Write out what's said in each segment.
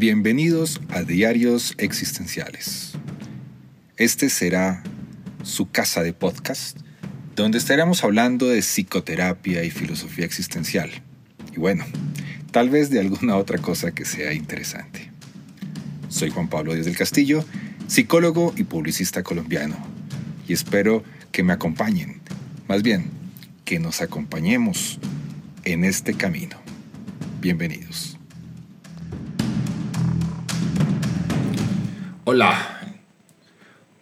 Bienvenidos a Diarios Existenciales. Este será su casa de podcast, donde estaremos hablando de psicoterapia y filosofía existencial. Y bueno, tal vez de alguna otra cosa que sea interesante. Soy Juan Pablo Díaz del Castillo, psicólogo y publicista colombiano, y espero que me acompañen, más bien, que nos acompañemos en este camino. Bienvenidos. Hola,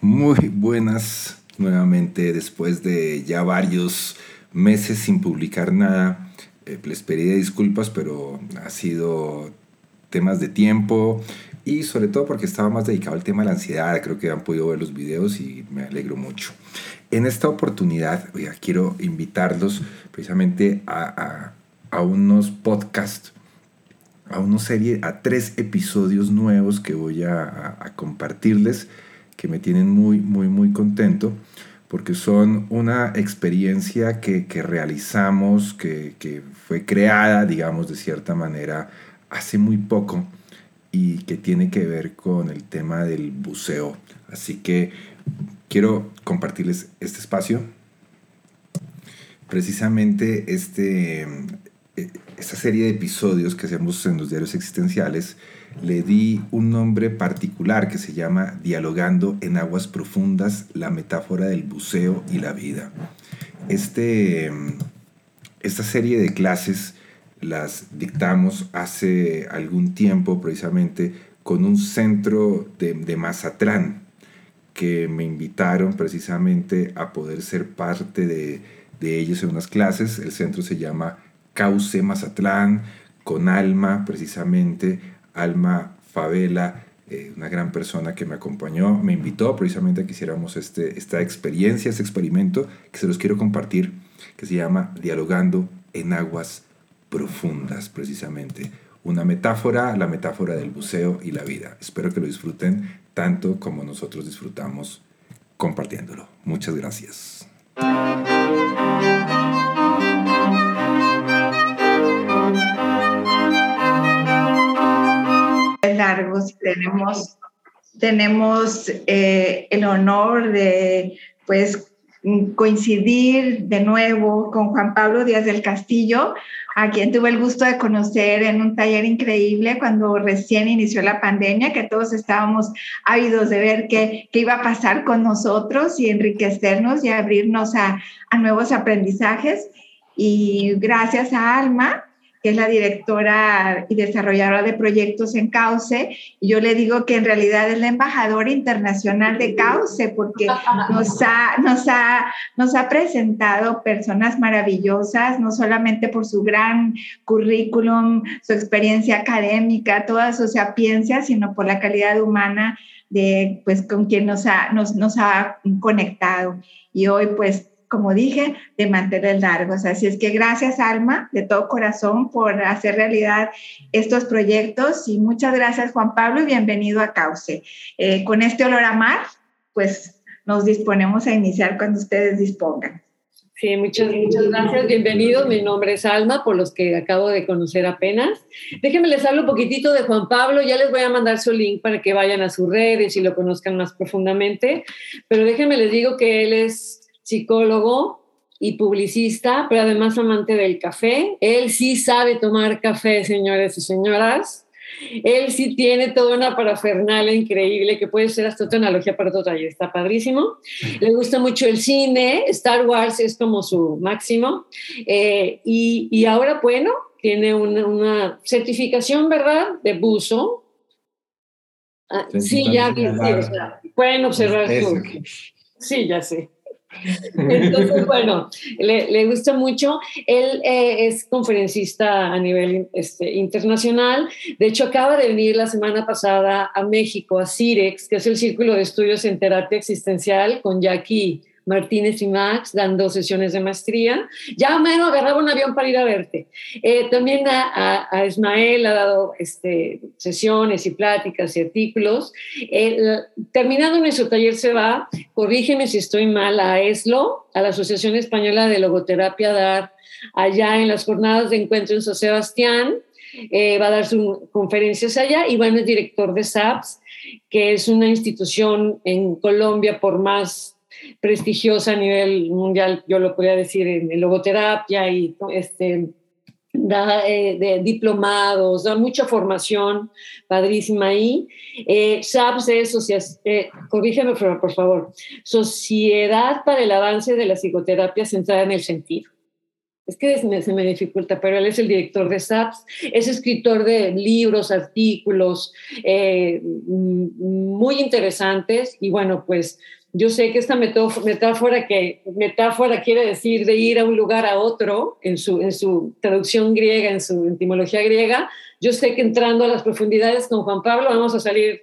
muy buenas nuevamente después de ya varios meses sin publicar nada. Eh, les pedí disculpas, pero ha sido temas de tiempo y sobre todo porque estaba más dedicado al tema de la ansiedad. Creo que han podido ver los videos y me alegro mucho. En esta oportunidad, quiero invitarlos precisamente a, a unos podcasts a una serie, a tres episodios nuevos que voy a, compartirles, que me tienen muy, muy, muy contento, porque son una experiencia que, realizamos, que, que, fue creada, digamos, de cierta manera, hace muy poco y que tiene que ver con el tema del buceo. Así que quiero compartirles este espacio. Precisamente este, eh, esta serie de episodios que hacemos en los diarios existenciales, le di un nombre particular que se llama Dialogando en aguas profundas, la metáfora del buceo y la vida. Este, esta serie de clases las dictamos hace algún tiempo precisamente con un centro de, de Mazatlán que me invitaron precisamente a poder ser parte de, de ellos en unas clases. El centro se llama Cauce Mazatlán, con Alma, precisamente, Alma Favela, eh, una gran persona que me acompañó, me invitó precisamente a que hiciéramos este, esta experiencia, este experimento que se los quiero compartir, que se llama Dialogando en Aguas Profundas, precisamente. Una metáfora, la metáfora del buceo y la vida. Espero que lo disfruten tanto como nosotros disfrutamos compartiéndolo. Muchas gracias. Largos tenemos, tenemos eh, el honor de pues coincidir de nuevo con Juan Pablo Díaz del Castillo, a quien tuve el gusto de conocer en un taller increíble cuando recién inició la pandemia, que todos estábamos ávidos de ver qué, qué iba a pasar con nosotros y enriquecernos y abrirnos a, a nuevos aprendizajes. Y gracias a Alma, que es la directora y desarrolladora de proyectos en Cauce. Y yo le digo que en realidad es la embajadora internacional de Cauce, porque nos ha, nos ha, nos ha presentado personas maravillosas, no solamente por su gran currículum, su experiencia académica, toda su sapiencia, sino por la calidad humana de, pues, con quien nos ha, nos, nos ha conectado. Y hoy, pues, como dije, de mantener largos. Así es que gracias, Alma, de todo corazón, por hacer realidad estos proyectos y muchas gracias, Juan Pablo, y bienvenido a Cauce. Eh, con este olor a mar, pues nos disponemos a iniciar cuando ustedes dispongan. Sí, muchas, muchas gracias. Bienvenidos. Mi nombre es Alma, por los que acabo de conocer apenas. Déjenme les hablo un poquitito de Juan Pablo. Ya les voy a mandar su link para que vayan a sus redes y lo conozcan más profundamente. Pero déjenme les digo que él es psicólogo y publicista, pero además amante del café. Él sí sabe tomar café, señores y señoras. Él sí tiene toda una parafernalia increíble que puede ser hasta otra analogía para otro taller. Está padrísimo. Le gusta mucho el cine. Star Wars es como su máximo. Eh, y, y, ahora, bueno, tiene una, una, certificación, ¿verdad? De buzo. Ah, sí, ya, pueden observar. Sí, ya sé. Entonces, bueno, le, gusta mucho. Él eh, es conferencista a nivel este, internacional. De hecho, acaba de venir la semana pasada a México, a CIREX, que es el Círculo de Estudios en Terapia Existencial, con Jackie Martínez y Max dando sesiones de maestría. Ya menos agarraba un avión para ir a verte. Eh, también a, a, Ismael ha dado este, sesiones y pláticas y artículos. Eh, terminando nuestro taller se va, corrígeme si estoy mal, a ESLO, a la Asociación Española de Logoterapia, dar allá en las jornadas de encuentro en San Sebastián. eh, va a dar sus conferencias allá y bueno, es director de SAPS, que es una institución en Colombia por más prestigiosa a nivel mundial, yo lo podría decir, en, logoterapia y este, da eh, de diplomados, da mucha formación padrísima ahí. Eh, SAPS es, eh, corrígeme por favor, Sociedad para el Avance de la Psicoterapia Centrada en el Sentido. Es que se me dificulta, pero él es el director de SAPS, es escritor de libros, artículos eh, muy interesantes y bueno, pues yo sé que esta metáfora, que metáfora quiere decir de ir a un lugar a otro en su, en su traducción griega, en su etimología griega. Yo sé que entrando a las profundidades con Juan Pablo vamos a salir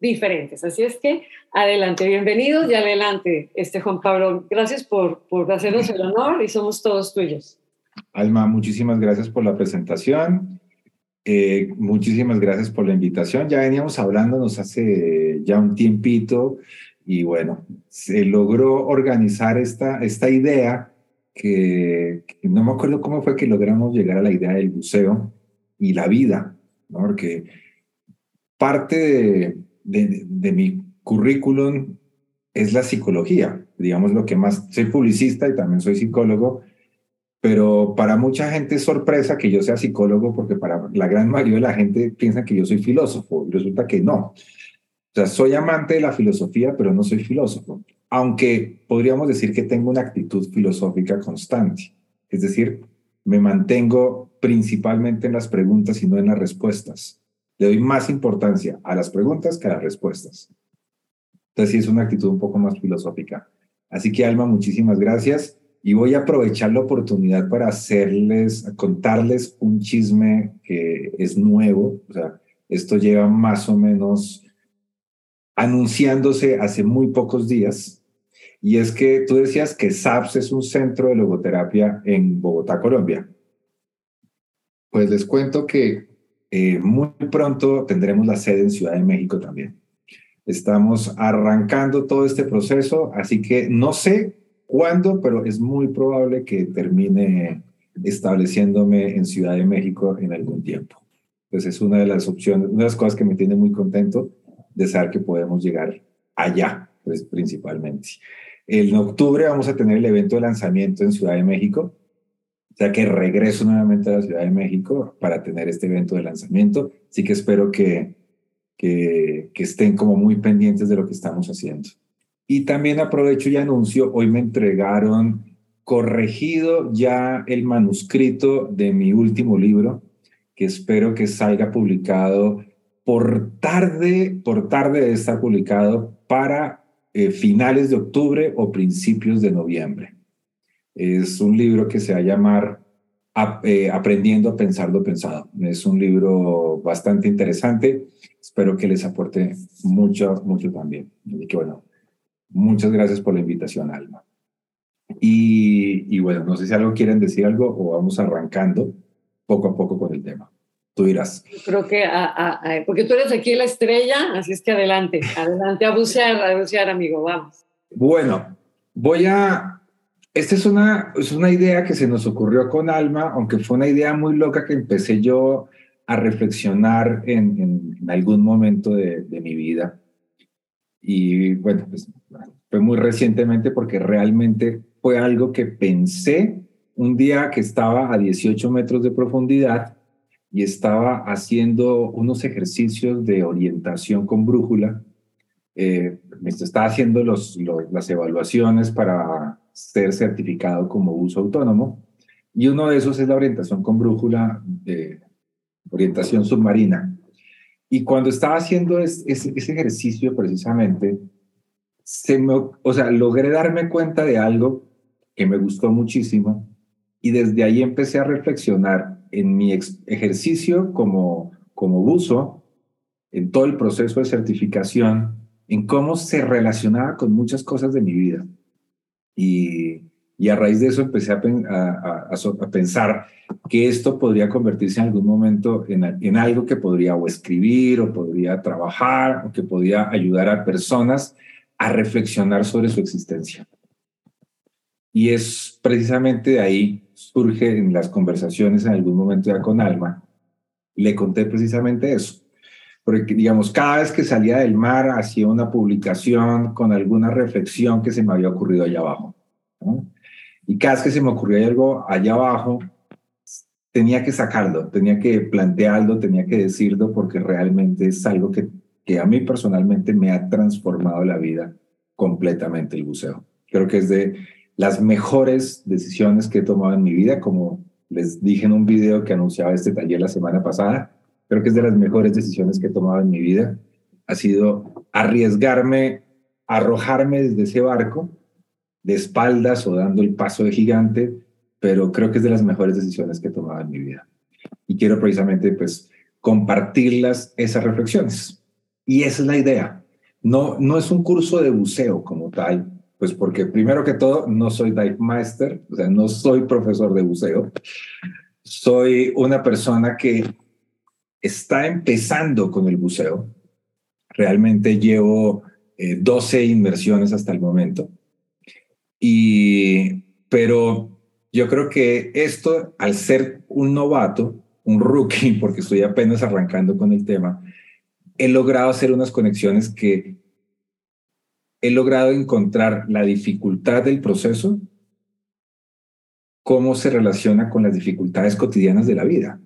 diferentes. Así es que adelante, bienvenidos y adelante, este Juan Pablo. Gracias por, por hacernos el honor y somos todos tuyos. Alma, muchísimas gracias por la presentación. Eh, muchísimas gracias por la invitación. Ya veníamos hablándonos hace ya un tiempito y bueno, se logró organizar esta, esta idea que, no me acuerdo cómo fue que logramos llegar a la idea del buceo y la vida, ¿no? porque parte de, de, de mi currículum es la psicología, digamos lo que más, soy publicista y también soy psicólogo, pero para mucha gente es sorpresa que yo sea psicólogo porque para la gran mayoría de la gente piensa que yo soy filósofo y resulta que no. O sea, soy amante de la filosofía, pero no soy filósofo, aunque podríamos decir que tengo una actitud filosófica constante. Es decir, me mantengo principalmente en las preguntas y no en las respuestas. Le doy más importancia a las preguntas que a las respuestas. Entonces sí es una actitud un poco más filosófica. Así que Alma, muchísimas gracias y voy a aprovechar la oportunidad para hacerles, contarles un chisme que es nuevo. O sea, esto lleva más o menos anunciándose hace muy pocos días. Y es que tú decías que SAPS es un centro de logoterapia en Bogotá, Colombia. Pues les cuento que eh, muy pronto tendremos la sede en Ciudad de México también. Estamos arrancando todo este proceso, así que no sé cuándo, pero es muy probable que termine estableciéndome en Ciudad de México en algún tiempo. Entonces es una de las opciones, una de las cosas que me tiene muy contento de saber que podemos llegar allá, pues, principalmente. En octubre vamos a tener el evento de lanzamiento en Ciudad de México, o sea que regreso nuevamente a la Ciudad de México para tener este evento de lanzamiento, así que espero que, que, que estén como muy pendientes de lo que estamos haciendo. Y también aprovecho y anuncio, hoy me entregaron corregido ya el manuscrito de mi último libro, que espero que salga publicado por tarde, por tarde de estar publicado para eh, finales de octubre o principios de noviembre. Es un libro que se va a llamar eh, Aprendiendo a pensar lo pensado. Es un libro bastante interesante. Espero que les aporte mucho, mucho también. Así que bueno, muchas gracias por la invitación, Alma. Y, y bueno, no sé si algo quieren decir algo o vamos arrancando poco a poco con el tema. Tú dirás. Creo que, porque tú eres aquí la estrella, así es que adelante, adelante, a bucear, a bucear, amigo, vamos. Bueno, voy a... Esta es una, es una idea que se nos ocurrió con Alma, aunque fue una idea muy loca que empecé yo a reflexionar en, en, algún momento de, de, mi vida. Y bueno, pues, fue muy recientemente porque realmente fue algo que pensé un día que estaba a 18 metros de profundidad y estaba haciendo unos ejercicios de orientación con brújula. Eh, estaba haciendo las evaluaciones para ser certificado como uso autónomo y uno de esos es la orientación con brújula de orientación submarina. Y cuando estaba haciendo ese ejercicio precisamente, se me, o sea, logré darme cuenta de algo que me gustó muchísimo y desde ahí empecé a reflexionar en mi ejercicio como, como buzo, en todo el proceso de certificación, en cómo se relacionaba con muchas cosas de mi vida. Y, y a raíz de eso empecé a, pensar que esto podría convertirse en algún momento en, en, algo que podría o escribir o podría trabajar o que podría ayudar a personas a reflexionar sobre su existencia. Y es precisamente de ahí surge en las conversaciones en algún momento ya con Alma, le conté precisamente eso. Porque, digamos, cada vez que salía del mar hacía una publicación con alguna reflexión que se me había ocurrido allá abajo. Y cada vez que se me ocurría algo allá abajo, tenía que sacarlo, tenía que plantearlo, tenía que decirlo, porque realmente es algo que, que a mí personalmente me ha transformado la vida completamente el buceo. Creo que es de las mejores decisiones que he tomado en mi vida, como les dije en un video que anunciaba este taller la semana pasada, creo que es de las mejores decisiones que he tomado en mi vida. Ha sido arriesgarme, arrojarme desde ese barco, de espaldas o dando el paso de gigante, pero creo que es de las mejores decisiones que he tomado en mi vida. Y quiero precisamente pues compartirlas, esas reflexiones. Y esa es la idea. No, no es un curso de buceo como tal, pues porque primero que todo no soy dive master, o sea, no soy profesor de buceo. Soy una persona que está empezando con el buceo. Realmente llevo 12 eh, inversiones hasta el momento. Y, pero yo creo que esto, al ser un novato, un rookie, porque estoy apenas arrancando con el tema, he logrado hacer unas conexiones que he logrado encontrar la dificultad del proceso, cómo se relaciona con las dificultades cotidianas de la vida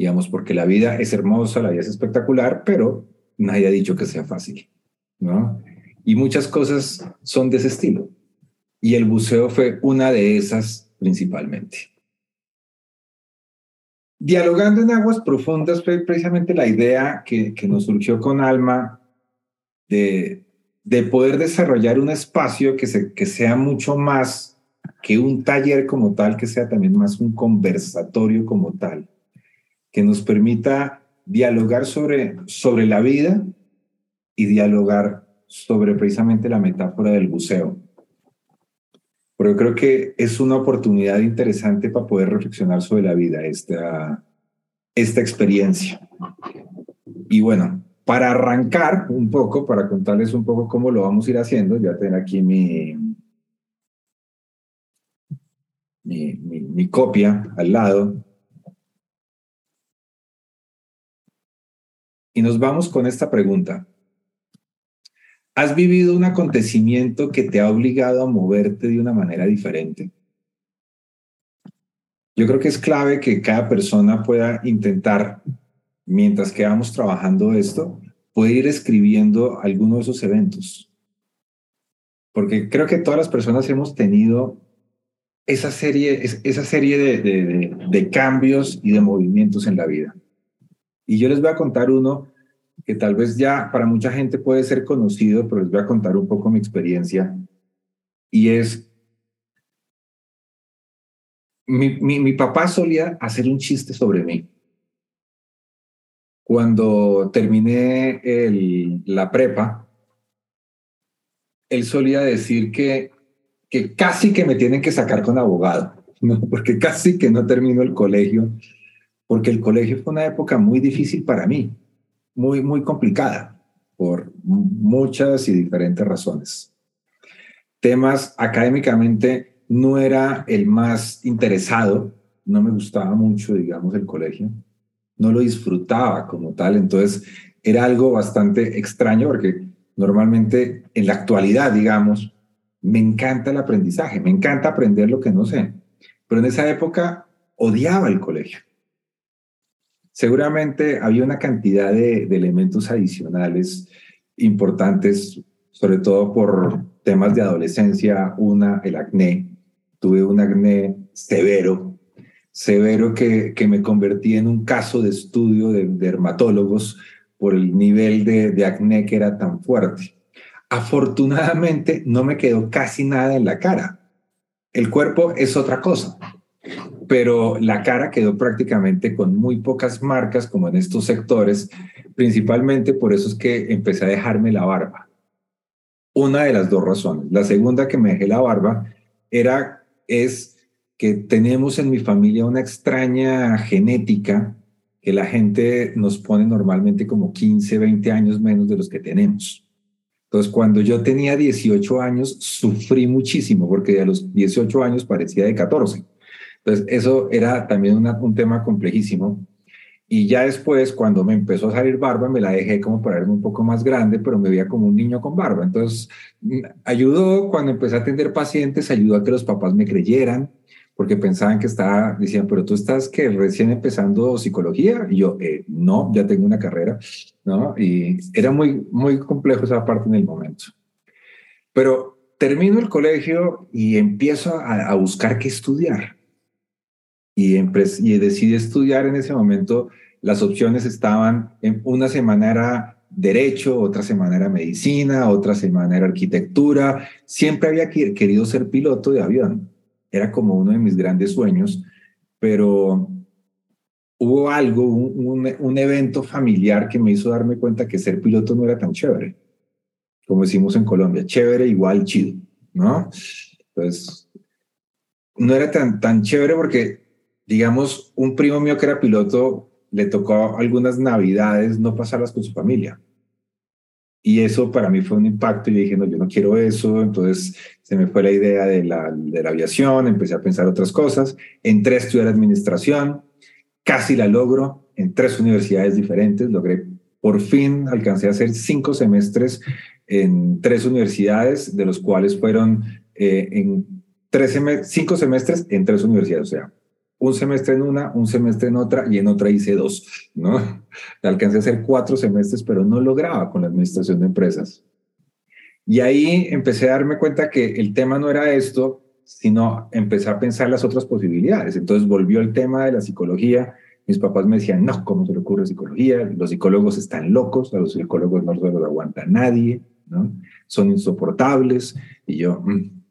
digamos, porque la vida es hermosa, la vida es espectacular, pero nadie ha dicho que sea fácil, ¿no? Y muchas cosas son de ese estilo. Y el buceo fue una de esas principalmente. Dialogando en aguas profundas fue precisamente la idea que, que nos surgió con Alma de, de poder desarrollar un espacio que, se, que sea mucho más que un taller como tal, que sea también más un conversatorio como tal que nos permita dialogar sobre, sobre la vida y dialogar sobre precisamente la metáfora del buceo. Pero yo creo que es una oportunidad interesante para poder reflexionar sobre la vida, esta, esta experiencia. Y bueno, para arrancar un poco, para contarles un poco cómo lo vamos a ir haciendo, ya tengo aquí mi, mi, mi copia al lado. Y nos vamos con esta pregunta. ¿Has vivido un acontecimiento que te ha obligado a moverte de una manera diferente? Yo creo que es clave que cada persona pueda intentar, mientras que vamos trabajando esto, puede ir escribiendo alguno de esos eventos. Porque creo que todas las personas hemos tenido esa serie, esa serie de, cambios y de movimientos en la vida. Y yo les voy a contar uno que tal vez ya para mucha gente puede ser conocido, pero les voy a contar un poco mi experiencia. Y es, mi, mi, papá solía hacer un chiste sobre mí. Cuando terminé la prepa, él solía decir que, que casi que me tienen que sacar con abogado, ¿no? porque casi que no termino el colegio porque el colegio fue una época muy difícil para mí, muy, muy complicada, por muchas y diferentes razones. Temas académicamente no era el más interesado, no me gustaba mucho, digamos, el colegio, no lo disfrutaba como tal, entonces era algo bastante extraño porque normalmente en la actualidad, digamos, me encanta el aprendizaje, me encanta aprender lo que no sé, pero en esa época odiaba el colegio Seguramente había una cantidad de, elementos adicionales importantes, sobre todo por temas de adolescencia. Una, el acné. Tuve un acné severo, severo que, que me convertí en un caso de estudio de dermatólogos por el nivel de, de acné que era tan fuerte. Afortunadamente no me quedó casi nada en la cara. El cuerpo es otra cosa pero la cara quedó prácticamente con muy pocas marcas como en estos sectores, principalmente por eso es que empecé a dejarme la barba. Una de las dos razones. La segunda que me dejé la barba era, es que tenemos en mi familia una extraña genética que la gente nos pone normalmente como 15, 20 años menos de los que tenemos. Entonces, cuando yo tenía 18 años, sufrí muchísimo porque a los 18 años parecía de 14. Entonces, eso era también un tema complejísimo. Y ya después, cuando me empezó a salir barba, me la dejé como para verme un poco más grande, pero me veía como un niño con barba. Entonces, mm, ayudó cuando empecé a atender pacientes, ayudó a que los papás me creyeran, porque pensaban que estaba, decían, pero tú estás que recién empezando psicología. Y yo, eh, no, ya tengo una carrera, ¿no? Y era muy, muy complejo esa parte en el momento. Pero termino el colegio y empiezo a, buscar qué estudiar y, y decidí estudiar en ese momento. Las opciones estaban, en una semana era derecho, otra semana era medicina, otra semana era arquitectura. Siempre había querido ser piloto de avión. Era como uno de mis grandes sueños, pero hubo algo, un, evento familiar que me hizo darme cuenta que ser piloto no era tan chévere, como decimos en Colombia, chévere igual chido, ¿no? Entonces, no era tan, tan chévere porque digamos, un primo mío que era piloto, le tocó algunas navidades no pasarlas con su familia. Y eso para mí fue un impacto y dije, no, yo no quiero eso. Entonces se me fue la idea de la, de la aviación, empecé a pensar otras cosas. Entré a estudiar administración, casi la logro en tres universidades diferentes. Logré, por fin, alcancé a hacer cinco semestres en tres universidades, de los cuales fueron eh, en tres cinco semestres en tres universidades. O sea, un semestre en una, un semestre en otra y en otra hice dos, ¿no? Alcancé a hacer cuatro semestres, pero no lograba con la administración de empresas. Y ahí empecé a darme cuenta que el tema no era esto, sino empecé a pensar las otras posibilidades. Entonces volvió el tema de la psicología. Mis papás me decían, no, ¿cómo se le ocurre psicología? Los psicólogos están locos, a los psicólogos no se los aguanta nadie, ¿no? Son insoportables. Y yo, mm,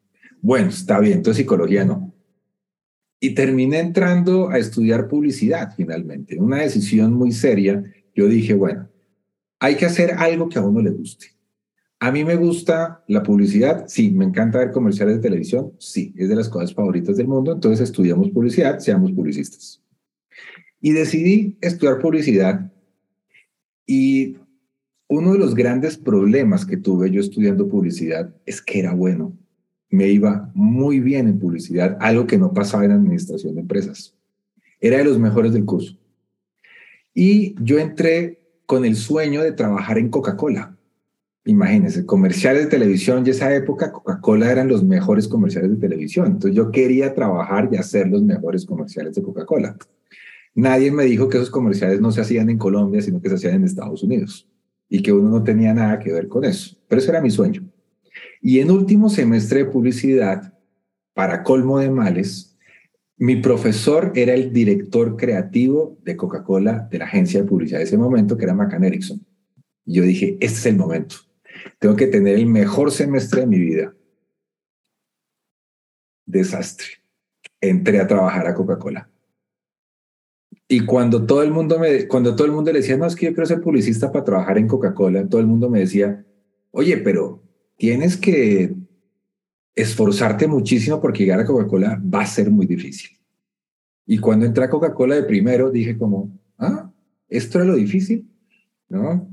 bueno, está bien, entonces psicología no y terminé entrando a estudiar publicidad finalmente. Una decisión muy seria. Yo dije, bueno, hay que hacer algo que a uno le guste. A mí me gusta la publicidad, sí, me encanta ver comerciales de televisión, sí, es de las cosas favoritas del mundo, entonces estudiamos publicidad, seamos publicistas. Y decidí estudiar publicidad y uno de los grandes problemas que tuve yo estudiando publicidad es que era bueno me iba muy bien en publicidad, algo que no pasaba en administración de empresas. Era de los mejores del curso. Y yo entré con el sueño de trabajar en Coca-Cola. Imagínense, comerciales de televisión y esa época Coca-Cola eran los mejores comerciales de televisión. Entonces yo quería trabajar y hacer los mejores comerciales de Coca-Cola. Nadie me dijo que esos comerciales no se hacían en Colombia, sino que se hacían en Estados Unidos y que uno no tenía nada que ver con eso. Pero ese era mi sueño. Y en último semestre de publicidad, para colmo de males, mi profesor era el director creativo de Coca-Cola, de la agencia de publicidad de ese momento, que era Macan Erickson. Y yo dije, este es el momento. Tengo que tener el mejor semestre de mi vida. Desastre. Entré a trabajar a Coca-Cola. Y cuando todo el mundo me, cuando todo el mundo le decía, no, es que yo quiero ser publicista para trabajar en Coca-Cola, todo el mundo me decía, oye, pero tienes que esforzarte muchísimo porque llegar a Coca-Cola va a ser muy difícil. Y cuando entré a Coca-Cola de primero, dije como, ah, esto era lo difícil, ¿no?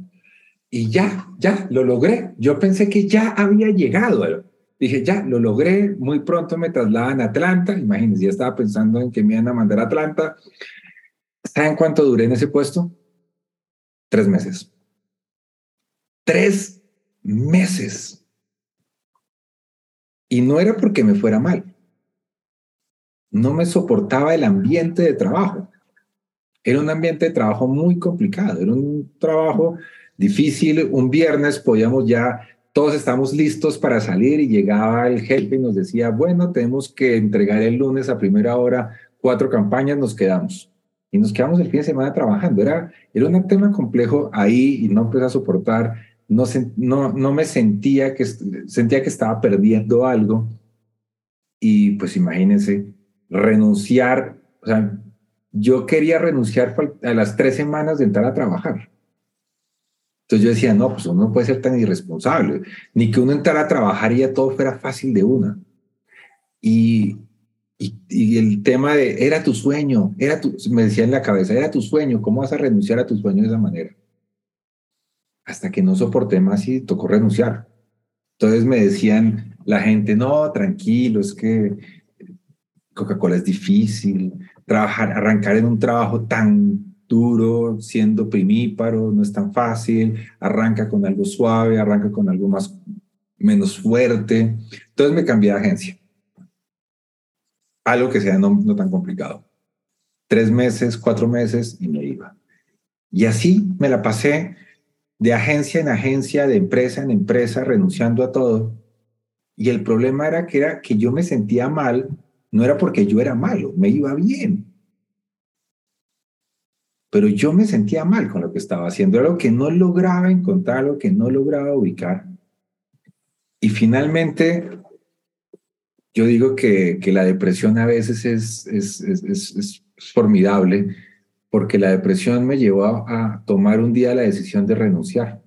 Y ya, ya, lo logré. Yo pensé que ya había llegado. Dije, ya, lo logré. Muy pronto me trasladan a Atlanta. Imagínense, ya estaba pensando en que me iban a mandar a Atlanta. ¿Saben cuánto duré en ese puesto? Tres meses. Tres meses. Y no era porque me fuera mal. No me soportaba el ambiente de trabajo. Era un ambiente de trabajo muy complicado, era un trabajo difícil. Un viernes podíamos ya, todos estamos listos para salir y llegaba el jefe y nos decía, bueno, tenemos que entregar el lunes a primera hora cuatro campañas, nos quedamos. Y nos quedamos el fin de semana trabajando. Era, era un tema complejo ahí y no empecé a soportar no, no, no me sentía que, sentía que estaba perdiendo algo. Y pues imagínense, renunciar, o sea, yo quería renunciar a las tres semanas de entrar a trabajar. Entonces yo decía, no, pues uno no puede ser tan irresponsable, ni que uno entrara a trabajar y ya todo fuera fácil de una. Y, y, el tema de, era tu sueño, era tu, me decía en la cabeza, era tu sueño, ¿cómo vas a renunciar a tu sueño de esa manera? Hasta que no soporté más y tocó renunciar. Entonces me decían la gente, no, tranquilo, es que Coca-Cola es difícil, trabajar, arrancar en un trabajo tan duro, siendo primíparo, no es tan fácil, arranca con algo suave, arranca con algo más menos fuerte. Entonces me cambié de agencia. Algo que sea no, no tan complicado. Tres meses, cuatro meses y me iba. Y así me la pasé de agencia en agencia, de empresa en empresa, renunciando a todo. Y el problema era que, era que yo me sentía mal, no era porque yo era malo, me iba bien. Pero yo me sentía mal con lo que estaba haciendo, algo que no lograba encontrar, algo que no lograba ubicar. Y finalmente, yo digo que, que la depresión a veces es, es, es, es formidable porque la depresión me llevó a, tomar un día la decisión de renunciar.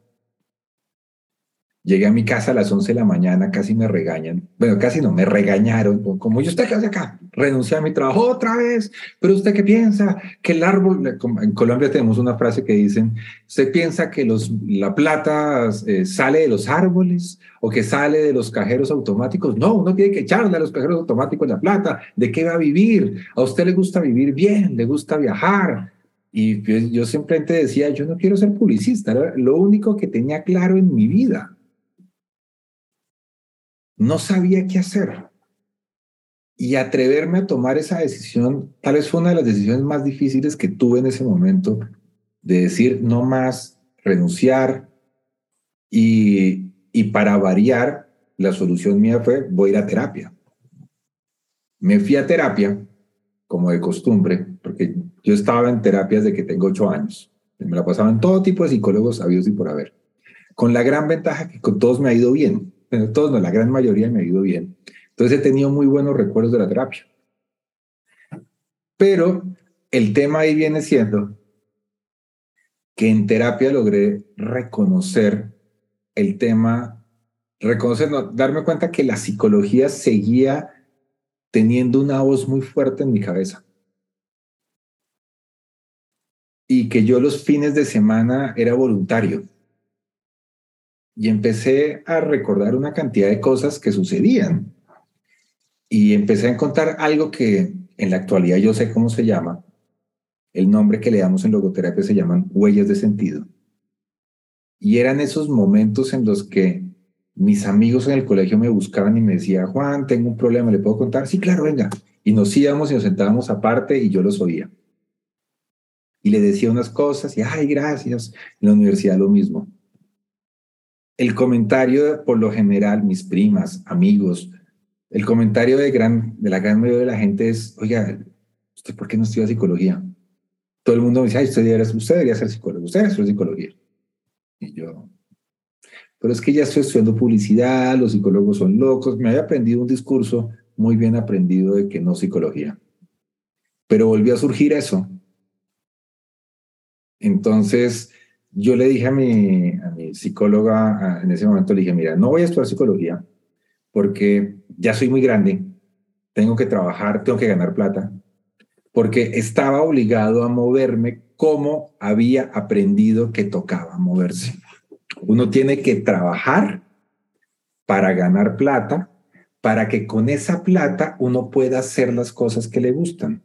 Llegué a mi casa a las 11 de la mañana, casi me regañan. Bueno, casi no, me regañaron. Como yo, ¿usted qué hace acá? Renuncié a mi trabajo otra vez. Pero ¿usted qué piensa? Que el árbol, en Colombia tenemos una frase que dicen, ¿usted piensa que los, la plata eh, sale de los árboles o que sale de los cajeros automáticos? No, uno tiene que echarle a los cajeros automáticos la plata. ¿De qué va a vivir? A usted le gusta vivir bien, le gusta viajar. Y yo, yo simplemente decía, yo no quiero ser publicista, era lo único que tenía claro en mi vida no sabía qué hacer. Y atreverme a tomar esa decisión, tal vez fue una de las decisiones más difíciles que tuve en ese momento, de decir no más, renunciar. Y, y para variar, la solución mía fue, voy a ir a terapia. Me fui a terapia, como de costumbre, yo estaba en terapias de que tengo ocho años. Me la pasaba en todo tipo de psicólogos sabios y por haber. Con la gran ventaja que con todos me ha ido bien todos, no, la gran mayoría me ha ido bien. Entonces he tenido muy buenos recuerdos de la terapia. Pero el tema ahí viene siendo que en terapia logré reconocer el tema, reconocer, darme cuenta que la psicología seguía teniendo una voz muy fuerte en mi cabeza. Y que yo los fines de semana era voluntario y empecé a recordar una cantidad de cosas que sucedían. Y empecé a encontrar algo que en la actualidad yo sé cómo se llama. El nombre que le damos en logoterapia se llaman huellas de sentido. Y eran esos momentos en los que mis amigos en el colegio me buscaban y me decían, Juan, tengo un problema, ¿le puedo contar? Sí, claro, venga. Y nos íbamos y nos sentábamos aparte y yo los oía. Y le decía unas cosas y, ay, gracias. En la universidad lo mismo el comentario, por lo general, mis primas, amigos, el comentario de, gran, de la gran mayoría de la gente es, oiga, ¿usted por qué no estudia psicología? Todo el mundo me dice, ay, usted debería, usted debería ser psicólogo, usted debería ser psicología. Y yo, pero es que ya estoy estudiando publicidad, los psicólogos son locos, me había aprendido un discurso muy bien aprendido de que no psicología. Pero volvió a surgir eso. Entonces, yo le dije a mi, a mi psicóloga en ese momento, le dije, mira, no voy a estudiar psicología porque ya soy muy grande, tengo que trabajar, tengo que ganar plata, porque estaba obligado a moverme como había aprendido que tocaba moverse. Uno tiene que trabajar para ganar plata, para que con esa plata uno pueda hacer las cosas que le gustan.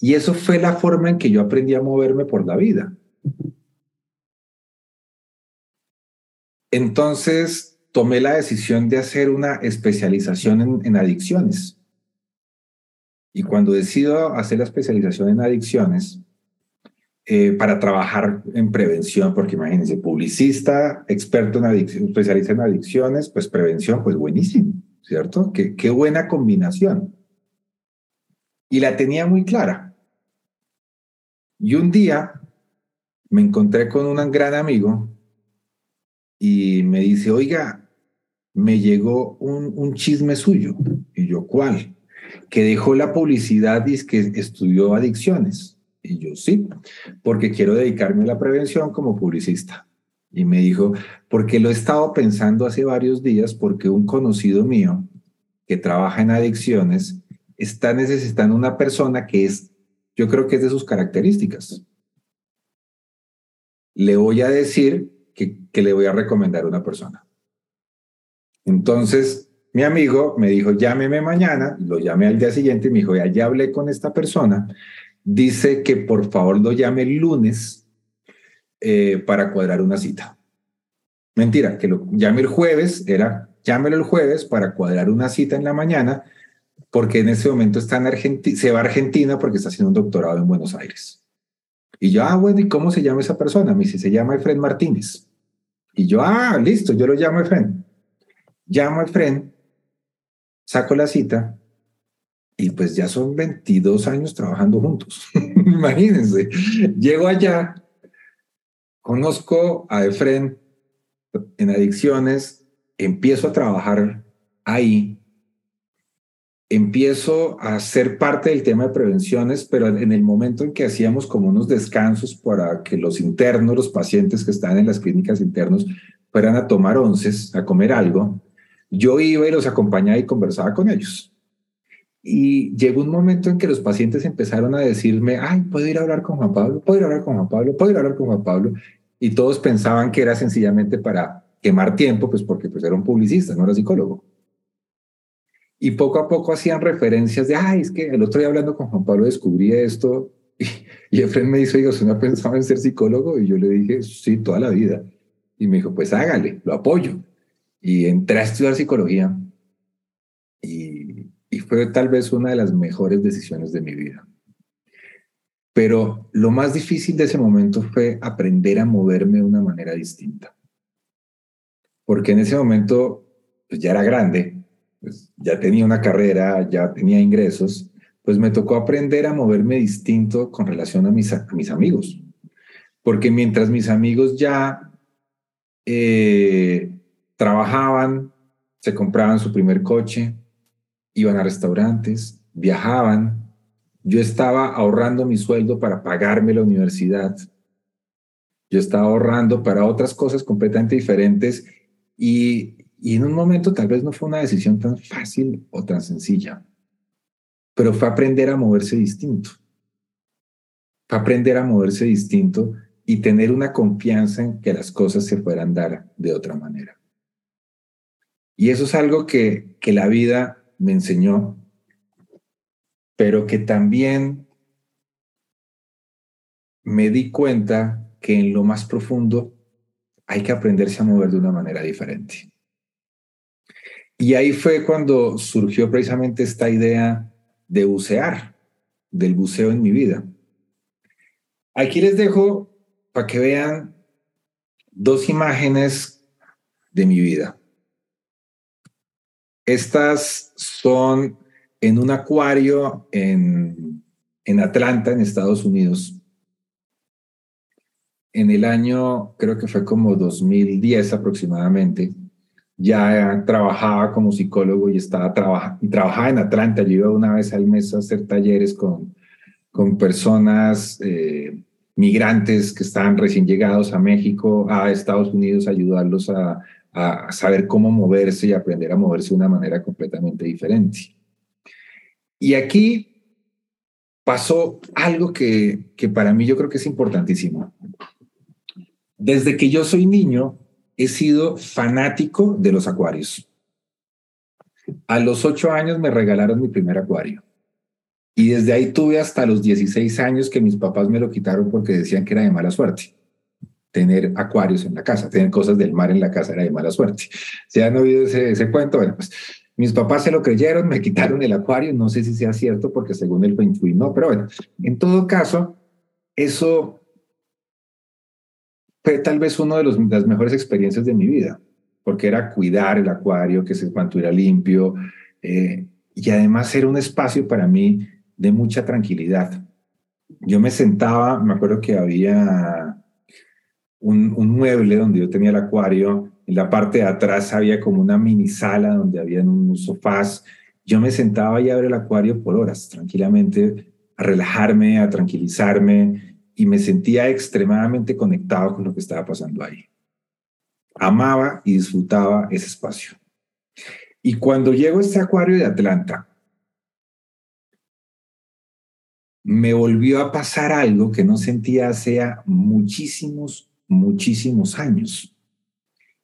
Y eso fue la forma en que yo aprendí a moverme por la vida. Entonces tomé la decisión de hacer una especialización en, adicciones. Y cuando decido hacer la especialización en adicciones, eh, para trabajar en prevención, porque imagínense, publicista, experto en adicción, especialista en adicciones, pues prevención, pues buenísimo, ¿cierto? Qué buena combinación. Y la tenía muy clara. Y un día me encontré con un gran amigo y me dice, oiga, me llegó un, chisme suyo. Y yo, ¿cuál? Que dejó la publicidad y es que estudió adicciones. Y yo, sí, porque quiero dedicarme a la prevención como publicista. Y me dijo, porque lo he estado pensando hace varios días, porque un conocido mío que trabaja en adicciones está necesitando una persona que es, yo creo que es de sus características. Le voy a decir que, le voy a recomendar a una persona. Entonces, mi amigo me dijo, llámeme mañana, lo llamé al día siguiente y me dijo, ya, ya hablé con esta persona, dice que por favor lo llame el lunes eh, para cuadrar una cita. Mentira, que lo llame el jueves, era llámelo el jueves para cuadrar una cita en la mañana, porque en ese momento está en Argentina, se va a Argentina porque está haciendo un doctorado en Buenos Aires. Y yo, ah, bueno, ¿y cómo se llama esa persona? Me dice, se llama Efren Martínez. Y yo, ah, listo, yo lo llamo Efren. Llamo a Efren, saco la cita y pues ya son 22 años trabajando juntos. Imagínense, llego allá, conozco a Efren en adicciones, empiezo a trabajar ahí empiezo a ser parte del tema de prevenciones, pero en el momento en que hacíamos como unos descansos para que los internos, los pacientes que están en las clínicas internos, fueran a tomar onces, a comer algo, yo iba y los acompañaba y conversaba con ellos. Y llegó un momento en que los pacientes empezaron a decirme, ay, puedo ir a hablar con Juan Pablo, puedo ir a hablar con Juan Pablo, puedo ir a hablar con Juan Pablo. Y todos pensaban que era sencillamente para quemar tiempo, pues porque pues era un publicista, no era psicólogo. Y poco a poco hacían referencias de, ay, es que el otro día hablando con Juan Pablo descubrí esto. Y, Efren me dijo, oiga, ¿usted no ha en ser psicólogo? Y yo le dije, sí, toda la vida. Y me dijo, pues hágale, lo apoyo. Y entré a estudiar psicología. Y, y fue tal vez una de las mejores decisiones de mi vida. Pero lo más difícil de ese momento fue aprender a moverme de una manera distinta. Porque en ese momento, pues ya era grande, pues ya tenía una carrera, ya tenía ingresos, pues me tocó aprender a moverme distinto con relación a mis, amigos. Porque mientras mis amigos ya eh, trabajaban, se compraban su primer coche, iban a restaurantes, viajaban, yo estaba ahorrando mi sueldo para pagarme la universidad. Yo estaba ahorrando para otras cosas completamente diferentes y y en un momento tal vez no fue una decisión tan fácil o tan sencilla, pero fue aprender a moverse distinto. Fue aprender a moverse distinto y tener una confianza en que las cosas se fueran dar de otra manera. Y eso es algo que, que la vida me enseñó, pero que también me di cuenta que en lo más profundo hay que aprenderse a mover de una manera diferente. Y ahí fue cuando surgió precisamente esta idea de bucear, del buceo en mi vida. Aquí les dejo para que vean dos imágenes de mi vida. Estas son en un acuario en, en Atlanta, en Estados Unidos. En el año, creo que fue como 2010 aproximadamente ya trabajaba como psicólogo y estaba trabajando y trabajaba en Atlanta. Yo iba una vez al mes a hacer talleres con, con personas eh, migrantes que estaban recién llegados a México, a Estados Unidos, ayudarlos a, a, saber cómo moverse y aprender a moverse de una manera completamente diferente. Y aquí pasó algo que, que para mí yo creo que es importantísimo. Desde que yo soy niño, he sido fanático de los acuarios. A los ocho años me regalaron mi primer acuario. Y desde ahí tuve hasta los 16 años que mis papás me lo quitaron porque decían que era de mala suerte. Tener acuarios en la casa, tener cosas del mar en la casa era de mala suerte. ¿Se han oído ese, ese cuento? Bueno, pues mis papás se lo creyeron, me quitaron el acuario. No sé si sea cierto porque según el Feng no, pero bueno, en todo caso, eso fue tal vez una de las mejores experiencias de mi vida, porque era cuidar el acuario, que se mantuviera limpio, eh, y además era un espacio para mí de mucha tranquilidad. Yo me sentaba, me acuerdo que había un, un mueble donde yo tenía el acuario, en la parte de atrás había como una mini sala donde había unos sofás. Yo me sentaba y abría el acuario por horas, tranquilamente, a relajarme, a tranquilizarme, y me sentía extremadamente conectado con lo que estaba pasando ahí. Amaba y disfrutaba ese espacio. Y cuando llego a este acuario de Atlanta, me volvió a pasar algo que no sentía hace muchísimos, muchísimos años.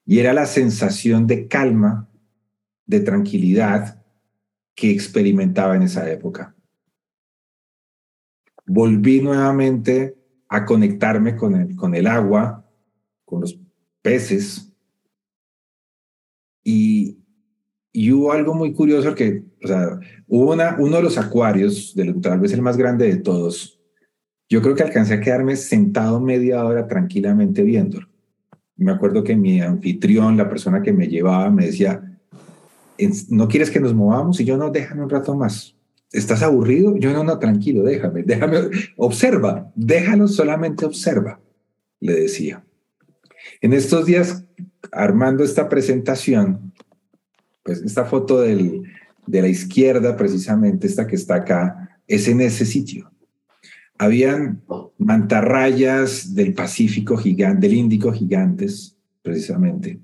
Y era la sensación de calma, de tranquilidad que experimentaba en esa época. volví nuevamente a conectarme con el, con el agua, con los peces. Y, y hubo algo muy curioso que, o sea, hubo una, uno de los acuarios, de, tal vez el más grande de todos, yo creo que alcancé a quedarme sentado media hora tranquilamente viéndolo. Me acuerdo que mi anfitrión, la persona que me llevaba, me decía, ¿no quieres que nos movamos? Y yo no, déjame un rato más. ¿Estás aburrido? Yo no, no, tranquilo, déjame, déjame, observa, déjalo, solamente observa, le decía. En estos días, armando esta presentación, pues esta foto del, de la izquierda, precisamente esta que está acá, es en ese sitio. Habían mantarrayas del Pacífico gigante, del Índico gigantes, precisamente.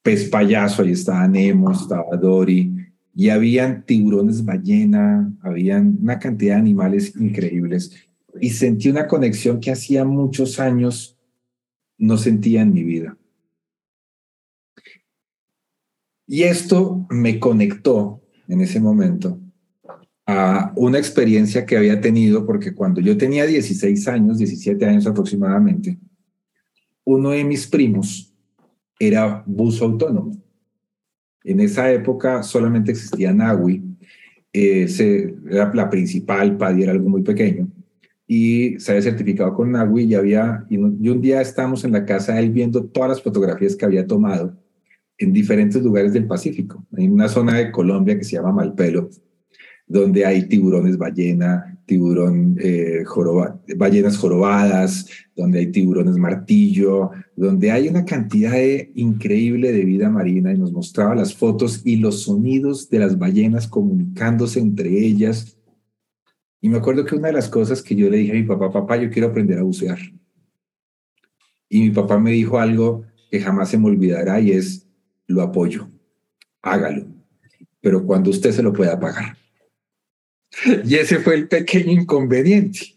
Pez payaso, ahí estaba Nemo, estaba Dory, y habían tiburones ballena, habían una cantidad de animales increíbles. Y sentí una conexión que hacía muchos años no sentía en mi vida. Y esto me conectó en ese momento a una experiencia que había tenido, porque cuando yo tenía 16 años, 17 años aproximadamente, uno de mis primos era buzo autónomo. En esa época solamente existía NAWI, eh, era la principal, PADI era algo muy pequeño, y se había certificado con NAWI y, había, y un día estábamos en la casa de él viendo todas las fotografías que había tomado en diferentes lugares del Pacífico. Hay una zona de Colombia que se llama Malpelo, donde hay tiburones ballena, tiburón eh, ballenas jorobadas, donde hay tiburones martillo, donde hay una cantidad increíble de vida marina y nos mostraba las fotos y los sonidos de las ballenas comunicándose entre ellas. Y me acuerdo que una de las cosas que yo le dije a mi papá, papá, yo quiero aprender a bucear. Y mi papá me dijo algo que jamás se me olvidará y es, lo apoyo, hágalo, pero cuando usted se lo pueda pagar. Y ese fue el pequeño inconveniente.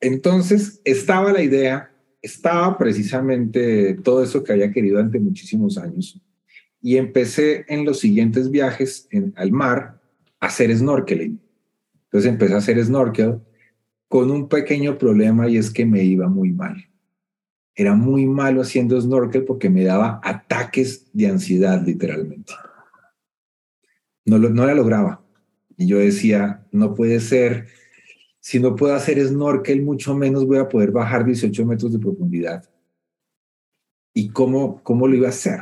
Entonces estaba la idea, estaba precisamente todo eso que había querido ante muchísimos años y empecé en los siguientes viajes al mar a hacer snorkeling. Entonces empecé a hacer snorkel con un pequeño problema y es que me iba muy mal. Era muy malo haciendo snorkel porque me daba ataques de ansiedad literalmente. No, lo, no la lograba. Y yo decía, no puede ser, si no puedo hacer snorkel, mucho menos voy a poder bajar 18 metros de profundidad. ¿Y cómo, cómo lo iba a hacer?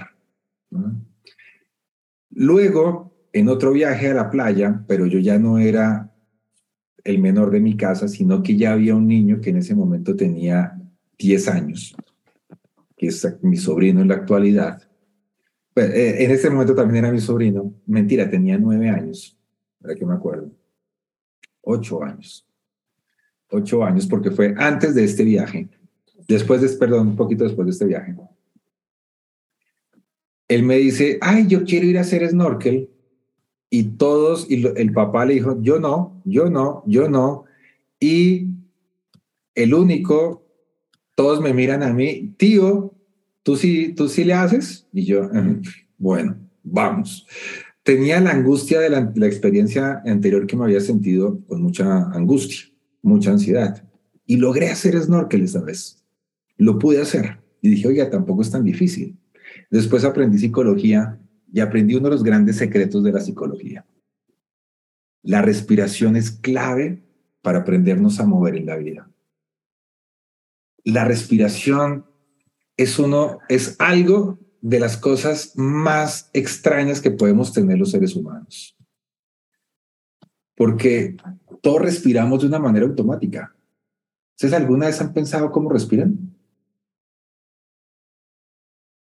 Luego, en otro viaje a la playa, pero yo ya no era el menor de mi casa, sino que ya había un niño que en ese momento tenía 10 años, que es mi sobrino en la actualidad. Pues, eh, en ese momento también era mi sobrino. Mentira, tenía 9 años para que me acuerdo. Ocho años. Ocho años, porque fue antes de este viaje. Después de, perdón, un poquito después de este viaje. Él me dice, ay, yo quiero ir a hacer snorkel. Y todos, y el papá le dijo, yo no, yo no, yo no. Y el único, todos me miran a mí, tío, ¿tú sí, tú sí le haces? Y yo, bueno, vamos tenía la angustia de la, experiencia anterior que me había sentido con mucha angustia, mucha ansiedad. Y logré hacer snorkel esta vez. Lo pude hacer. Y dije, oiga, tampoco es tan difícil. Después aprendí psicología y aprendí uno de los grandes secretos de la psicología. La respiración es clave para aprendernos a mover en la vida. La respiración es uno, es algo de las cosas más extrañas que podemos tener los seres humanos. Porque todos respiramos de una manera automática. ¿Ustedes alguna vez han pensado cómo respiran?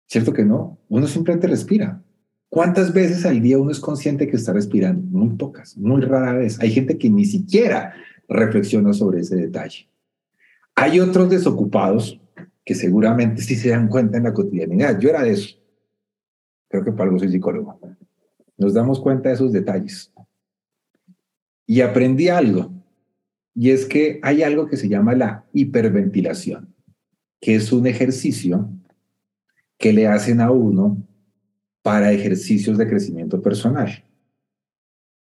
¿Cierto que no? Uno simplemente respira. ¿Cuántas veces al día uno es consciente que está respirando? Muy pocas, muy rara vez. Hay gente que ni siquiera reflexiona sobre ese detalle. Hay otros desocupados que seguramente sí se dan cuenta en la cotidianidad. Yo era de eso. Creo que para algo soy psicólogo. Nos damos cuenta de esos detalles. Y aprendí algo. Y es que hay algo que se llama la hiperventilación, que es un ejercicio que le hacen a uno para ejercicios de crecimiento personal.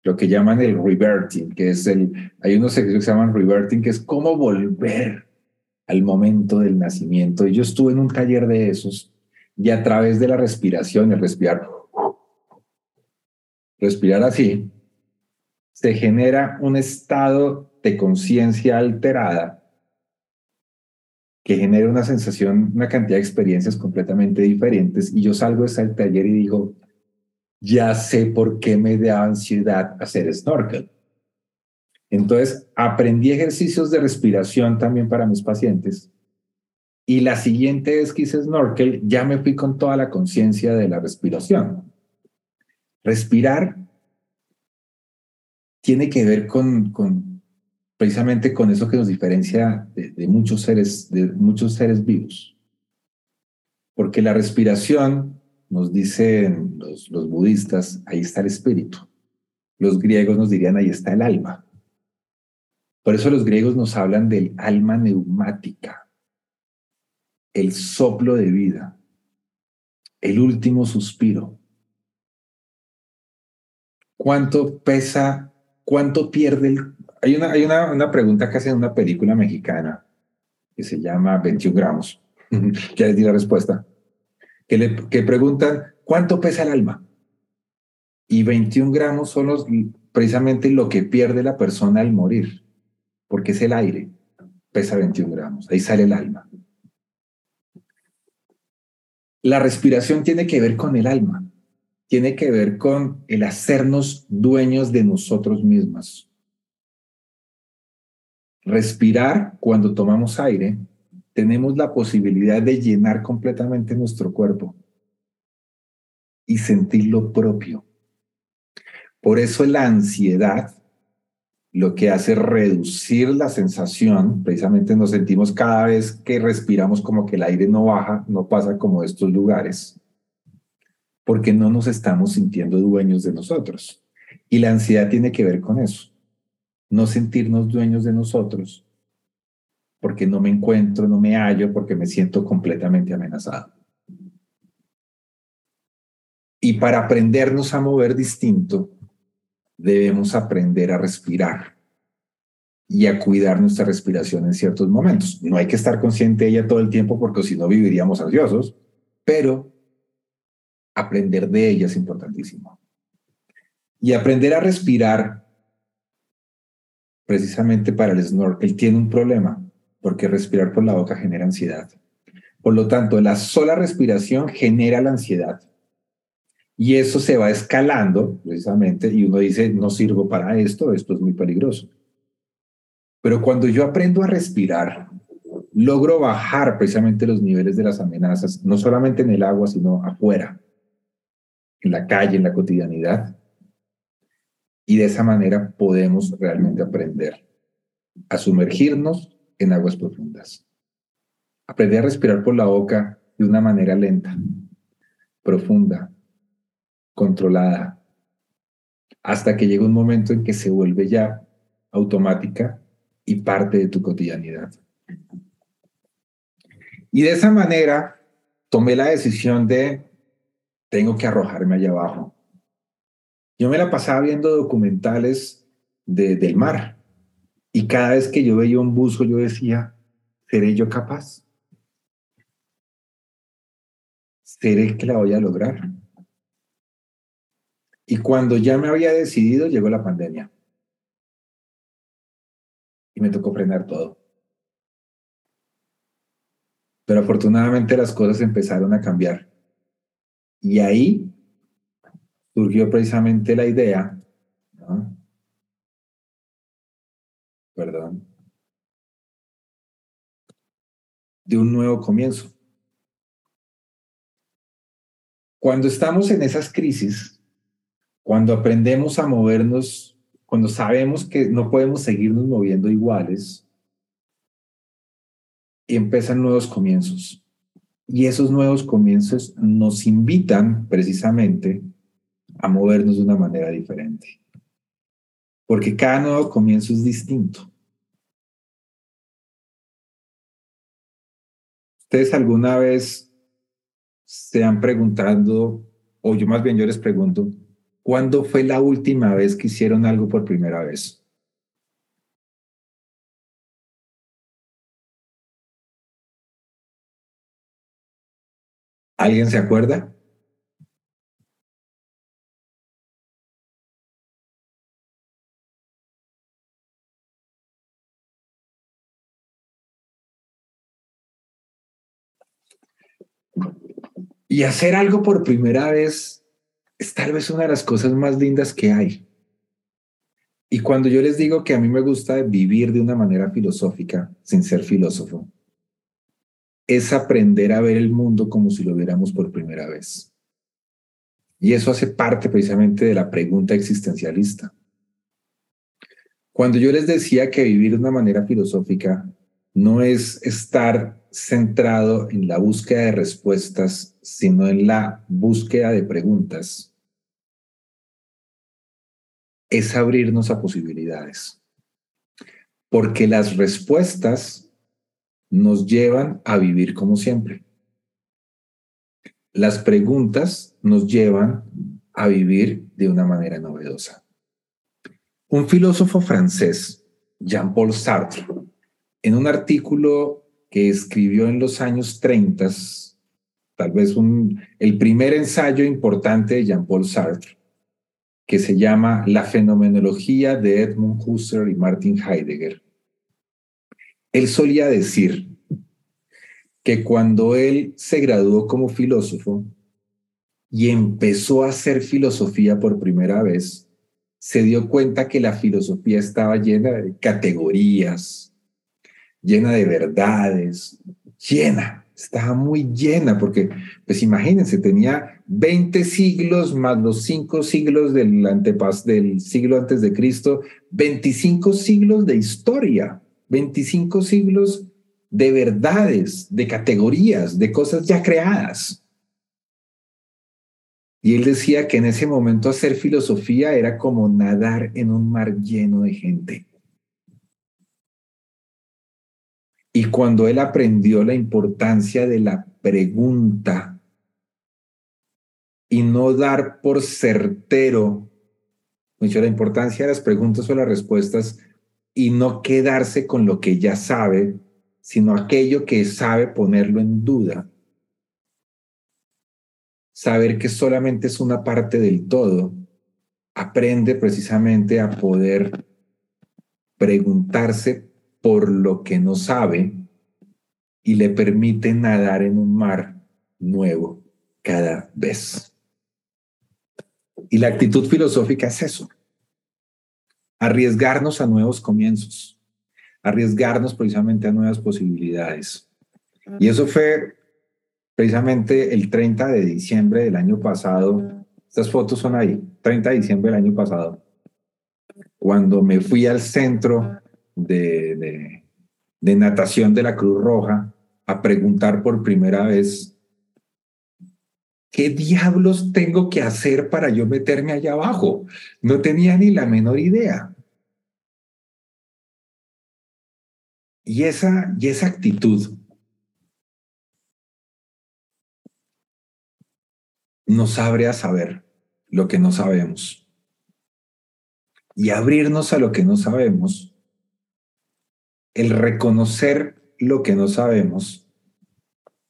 lo que llaman el reverting, que es el, hay unos ejercicios que se llaman reverting, que es cómo volver al momento del nacimiento. Y yo estuve en un taller de esos y a través de la respiración, el respirar, respirar así, se genera un estado de conciencia alterada que genera una sensación, una cantidad de experiencias completamente diferentes. Y yo salgo de ese taller y digo, ya sé por qué me da ansiedad hacer snorkel. Entonces, aprendí ejercicios de respiración también para mis pacientes. Y la siguiente vez que hice snorkel, ya me fui con toda la conciencia de la respiración. Respirar tiene que ver con, precisamente con eso que nos diferencia de, de muchos seres, de muchos seres vivos. Porque la respiración, nos dicen los, los budistas, ahí está el espíritu. Los griegos nos dirían, ahí está el alma. Por eso los griegos nos hablan del alma neumática, el soplo de vida, el último suspiro. ¿Cuánto pesa, cuánto pierde el... Hay una, hay una, una pregunta que hace en una película mexicana que se llama 21 gramos. ya les di la respuesta. Que, le, que preguntan, ¿cuánto pesa el alma? Y 21 gramos son los, precisamente lo que pierde la persona al morir porque es el aire, pesa 21 gramos, ahí sale el alma. La respiración tiene que ver con el alma, tiene que ver con el hacernos dueños de nosotros mismos. Respirar cuando tomamos aire, tenemos la posibilidad de llenar completamente nuestro cuerpo y sentir lo propio. Por eso la ansiedad lo que hace reducir la sensación, precisamente nos sentimos cada vez que respiramos como que el aire no baja, no pasa como estos lugares, porque no nos estamos sintiendo dueños de nosotros. Y la ansiedad tiene que ver con eso, no sentirnos dueños de nosotros, porque no me encuentro, no me hallo, porque me siento completamente amenazado. Y para aprendernos a mover distinto, debemos aprender a respirar y a cuidar nuestra respiración en ciertos momentos. No hay que estar consciente de ella todo el tiempo porque si no viviríamos ansiosos, pero aprender de ella es importantísimo. Y aprender a respirar, precisamente para el snorkel, tiene un problema, porque respirar por la boca genera ansiedad. Por lo tanto, la sola respiración genera la ansiedad. Y eso se va escalando precisamente y uno dice, no sirvo para esto, esto es muy peligroso. Pero cuando yo aprendo a respirar, logro bajar precisamente los niveles de las amenazas, no solamente en el agua, sino afuera, en la calle, en la cotidianidad. Y de esa manera podemos realmente aprender a sumergirnos en aguas profundas. Aprender a respirar por la boca de una manera lenta, profunda, controlada, hasta que llega un momento en que se vuelve ya automática y parte de tu cotidianidad. Y de esa manera tomé la decisión de, tengo que arrojarme allá abajo. Yo me la pasaba viendo documentales de, del mar y cada vez que yo veía un buzo yo decía, ¿seré yo capaz? ¿Seré que la voy a lograr? Y cuando ya me había decidido, llegó la pandemia. Y me tocó frenar todo. Pero afortunadamente las cosas empezaron a cambiar. Y ahí surgió precisamente la idea, perdón, de un nuevo comienzo. Cuando estamos en esas crisis, cuando aprendemos a movernos, cuando sabemos que no podemos seguirnos moviendo iguales, empiezan nuevos comienzos. Y esos nuevos comienzos nos invitan precisamente a movernos de una manera diferente. Porque cada nuevo comienzo es distinto. ¿Ustedes alguna vez se han preguntado, o yo más bien yo les pregunto, ¿cuándo fue la última vez que hicieron algo por primera vez? ¿Alguien se acuerda? Y hacer algo por primera vez es tal vez una de las cosas más lindas que hay. Y cuando yo les digo que a mí me gusta vivir de una manera filosófica, sin ser filósofo, es aprender a ver el mundo como si lo viéramos por primera vez. Y eso hace parte precisamente de la pregunta existencialista. Cuando yo les decía que vivir de una manera filosófica no es estar centrado en la búsqueda de respuestas, sino en la búsqueda de preguntas, es abrirnos a posibilidades. Porque las respuestas nos llevan a vivir como siempre. Las preguntas nos llevan a vivir de una manera novedosa. Un filósofo francés, Jean-Paul Sartre, en un artículo que escribió en los años 30, tal vez el primer ensayo importante de Jean-Paul Sartre, que se llama La fenomenología de Edmund Husserl y Martin Heidegger. Él solía decir que cuando él se graduó como filósofo y empezó a hacer filosofía por primera vez, se dio cuenta que la filosofía estaba llena de categorías, llena de verdades, llena, estaba muy llena, porque, pues imagínense, tenía 20 siglos más los 5 siglos del, antepas, del siglo antes de Cristo, 25 siglos de historia, 25 siglos de verdades, de categorías, de cosas ya creadas. Y él decía que en ese momento hacer filosofía era como nadar en un mar lleno de gente. Y cuando él aprendió la importancia de la pregunta y no dar por certero, mucho la importancia de las preguntas o las respuestas y no quedarse con lo que ya sabe, sino aquello que sabe ponerlo en duda. Saber que solamente es una parte del todo, aprende precisamente a poder preguntarse por lo que no sabe y le permite nadar en un mar nuevo cada vez. Y la actitud filosófica es eso, arriesgarnos a nuevos comienzos, arriesgarnos precisamente a nuevas posibilidades. Y eso fue precisamente el 30 de diciembre del año pasado. Estas fotos son ahí, 30 de diciembre del año pasado, cuando me fui al centro de, de, natación de la Cruz Roja a preguntar por primera vez, ¿qué diablos tengo que hacer para yo meterme allá abajo? No tenía ni la menor idea. Y esa, y esa actitud nos abre a saber lo que no sabemos. Y abrirnos a lo que no sabemos el reconocer lo que no sabemos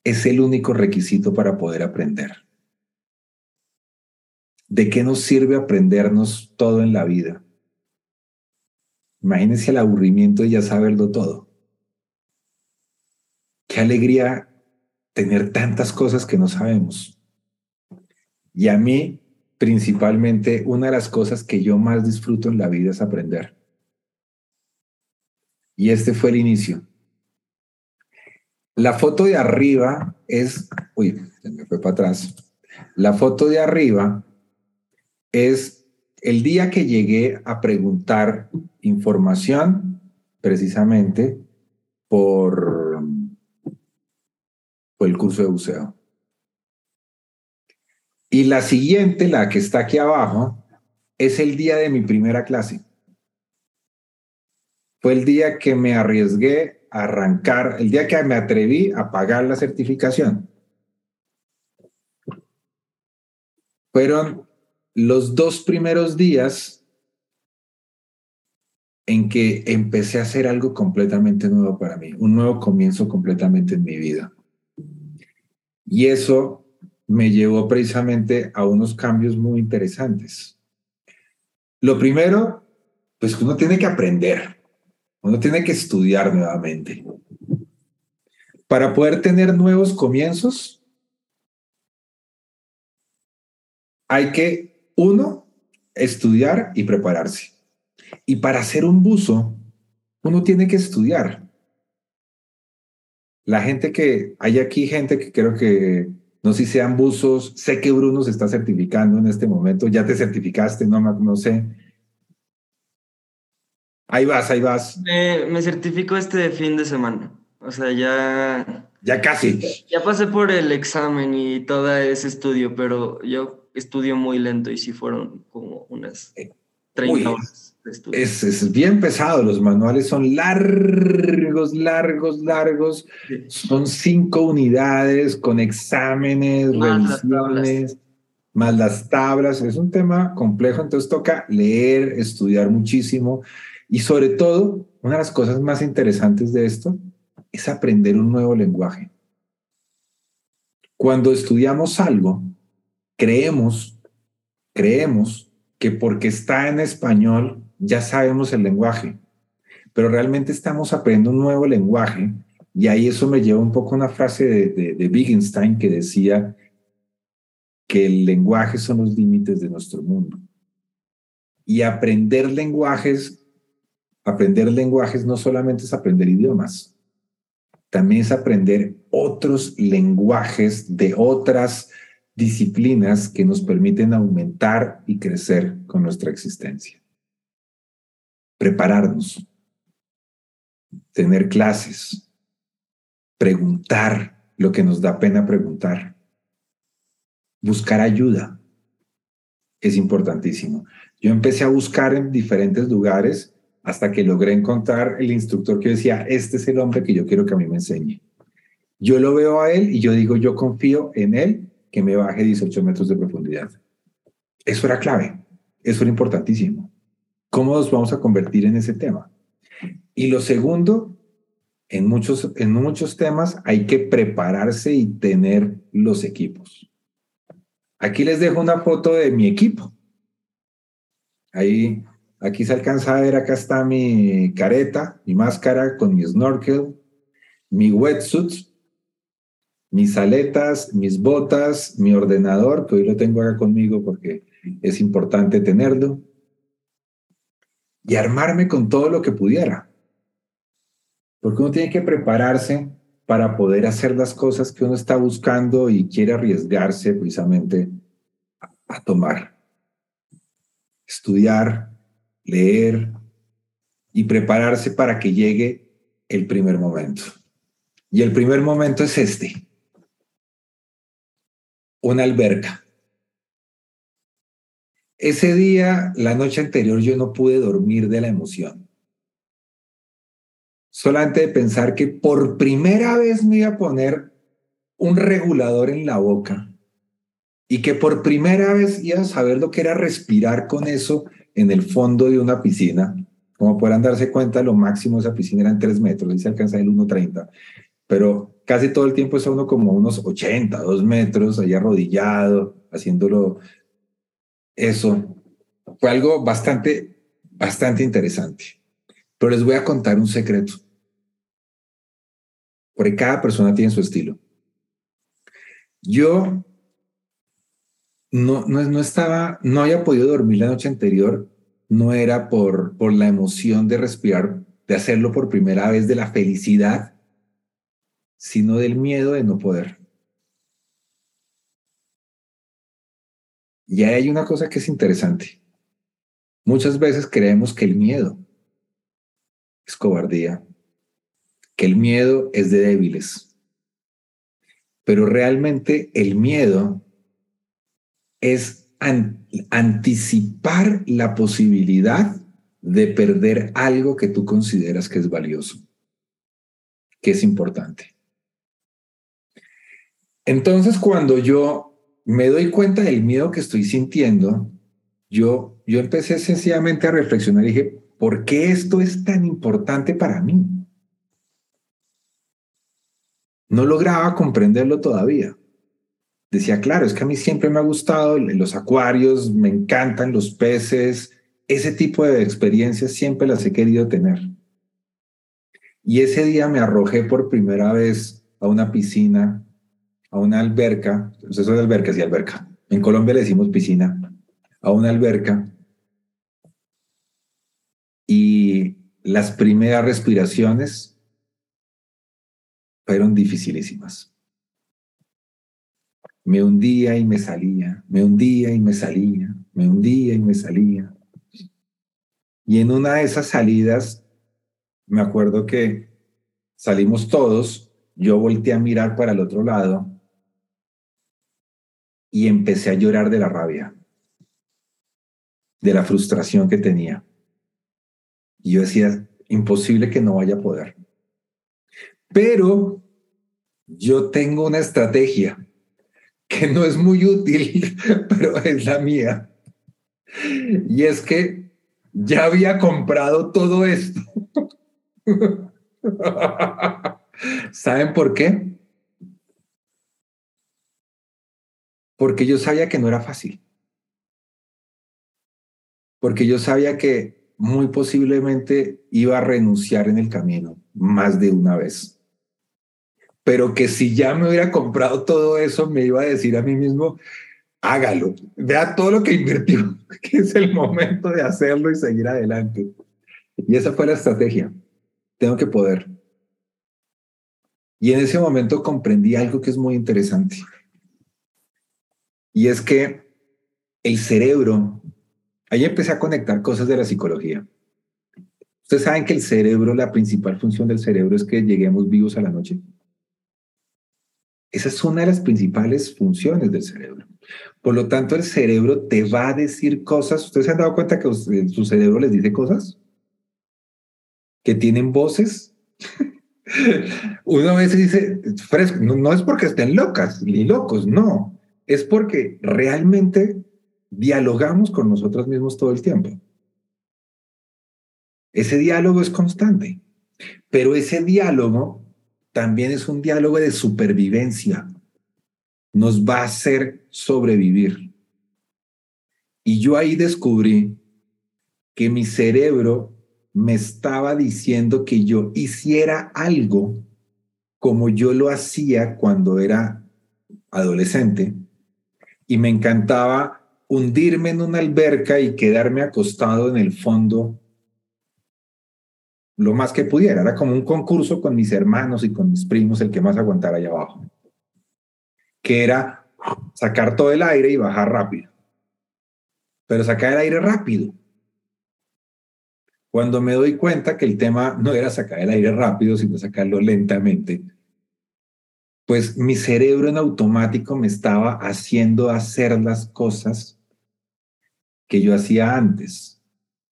es el único requisito para poder aprender. ¿De qué nos sirve aprendernos todo en la vida? Imagínense el aburrimiento de ya saberlo todo. Qué alegría tener tantas cosas que no sabemos. Y a mí, principalmente, una de las cosas que yo más disfruto en la vida es aprender. Y este fue el inicio. La foto de arriba es, uy, se me fue para atrás. La foto de arriba es el día que llegué a preguntar información precisamente por, por el curso de buceo. Y la siguiente, la que está aquí abajo, es el día de mi primera clase fue el día que me arriesgué a arrancar, el día que me atreví a pagar la certificación. Fueron los dos primeros días en que empecé a hacer algo completamente nuevo para mí, un nuevo comienzo completamente en mi vida. Y eso me llevó precisamente a unos cambios muy interesantes. Lo primero, pues uno tiene que aprender, uno tiene que estudiar nuevamente. Para poder tener nuevos comienzos, hay que, uno, estudiar y prepararse. Y para ser un buzo, uno tiene que estudiar. La gente que, hay aquí gente que creo que, no sé si sean buzos, sé que Bruno se está certificando en este momento, ya te certificaste, no, no sé. Ahí vas, ahí vas. me certifico este fin de semana. O sea, ya... Ya casi. Ya pasé por el examen y todo ese estudio, pero yo estudio muy lento y sí fueron como unas 30 horas de estudio. Es, es, bien pesado, los manuales son largos, largos, largos. Son cinco unidades con exámenes, más revisiones, más las tablas. Es un tema complejo, entonces toca leer, estudiar muchísimo y sobre todo, una de las cosas más interesantes de esto es aprender un nuevo lenguaje. Cuando estudiamos algo, creemos, creemos que porque está en español ya sabemos el lenguaje, pero realmente estamos aprendiendo un nuevo lenguaje y ahí eso me lleva un poco a una frase de, de, Wittgenstein que decía que el lenguaje son los límites de nuestro mundo. Y aprender lenguajes, aprender lenguajes no solamente es aprender idiomas, también es aprender otros lenguajes de otras disciplinas que nos permiten aumentar y crecer con nuestra existencia. Prepararnos, tener clases, preguntar lo que nos da pena preguntar, buscar ayuda. Es importantísimo. Yo empecé a buscar en diferentes lugares hasta que logré encontrar el instructor que decía, este es el hombre que yo quiero que a mí me enseñe. Yo lo veo a él y yo digo, yo confío en él que me baje 18 metros de profundidad. Eso era clave, eso era importantísimo. ¿Cómo nos vamos a convertir en ese tema? Y lo segundo, en muchos, en muchos temas hay que prepararse y tener los equipos. Aquí les dejo una foto de mi equipo. Ahí Aquí se alcanza a ver, acá está mi careta, mi máscara con mi snorkel, mi wetsuit, mis aletas, mis botas, mi ordenador, que hoy lo tengo acá conmigo porque es importante tenerlo, y armarme con todo lo que pudiera. Porque uno tiene que prepararse para poder hacer las cosas que uno está buscando y quiere arriesgarse precisamente a, tomar. Estudiar, leer y prepararse para que llegue el primer momento. Y el primer momento es este. Una alberca. Ese día, la noche anterior, yo no pude dormir de la emoción. Solamente de pensar que por primera vez me iba a poner un regulador en la boca y que por primera vez iba a saber lo que era respirar con eso en el fondo de una piscina. Como podrán darse cuenta, lo máximo de esa piscina eran 3 metros, y se alcanza el 1,30. Pero casi todo el tiempo es uno como unos 80, 2 metros, ahí arrodillado, haciéndolo. Eso fue algo bastante, bastante interesante. Pero les voy a contar un secreto. Porque cada persona tiene su estilo. Yo no, no, estaba, no había podido dormir la noche anterior, no era por, por la emoción de respirar, de hacerlo por primera vez, de la felicidad, sino del miedo de no poder. Y hay una cosa que es interesante. Muchas veces creemos que el miedo es cobardía, que el miedo es de débiles, pero realmente el miedo es anticipar la posibilidad de perder algo que tú consideras que es valioso, que es importante. Entonces, cuando yo me doy cuenta del miedo que estoy sintiendo, yo, yo empecé sencillamente a reflexionar y dije, ¿por qué esto es tan importante para mí? No lograba comprenderlo todavía. Decía, claro, es que a mí siempre me ha gustado los acuarios, me encantan los peces, ese tipo de experiencias siempre las he querido tener. Y ese día me arrojé por primera vez a una piscina, a una alberca, eso es alberca, sí, alberca. En Colombia le decimos piscina, a una alberca y las primeras respiraciones fueron dificilísimas. Me hundía y me salía, me hundía y me salía, me hundía y me salía. Y en una de esas salidas, me acuerdo que salimos todos, yo volteé a mirar para el otro lado y empecé a llorar de la rabia de la frustración que tenía. Y yo decía, imposible que no vaya a poder. Pero yo tengo una estrategia que no es muy útil, pero es la mía. Y es que ya había comprado todo esto. ¿Saben por qué? Porque yo sabía que no era fácil porque yo sabía que muy posiblemente iba a renunciar en el camino más de una vez. Pero que si ya me hubiera comprado todo eso, me iba a decir a mí mismo, hágalo, vea todo lo que invirtió, que es el momento de hacerlo y seguir adelante. Y esa fue la estrategia. Tengo que poder. Y en ese momento comprendí algo que es muy interesante. Y es que el cerebro Ahí empecé a conectar cosas de la psicología. Ustedes saben que el cerebro, la principal función del cerebro es que lleguemos vivos a la noche. Esa es una de las principales funciones del cerebro. Por lo tanto, el cerebro te va a decir cosas. ¿Ustedes se han dado cuenta que su cerebro les dice cosas? Que tienen voces. Uno a veces dice, no, no es porque estén locas ni locos, no. Es porque realmente dialogamos con nosotros mismos todo el tiempo. Ese diálogo es constante, pero ese diálogo también es un diálogo de supervivencia. Nos va a hacer sobrevivir. Y yo ahí descubrí que mi cerebro me estaba diciendo que yo hiciera algo como yo lo hacía cuando era adolescente y me encantaba hundirme en una alberca y quedarme acostado en el fondo lo más que pudiera. Era como un concurso con mis hermanos y con mis primos, el que más aguantara allá abajo. Que era sacar todo el aire y bajar rápido. Pero sacar el aire rápido. Cuando me doy cuenta que el tema no era sacar el aire rápido, sino sacarlo lentamente, pues mi cerebro en automático me estaba haciendo hacer las cosas que yo hacía antes.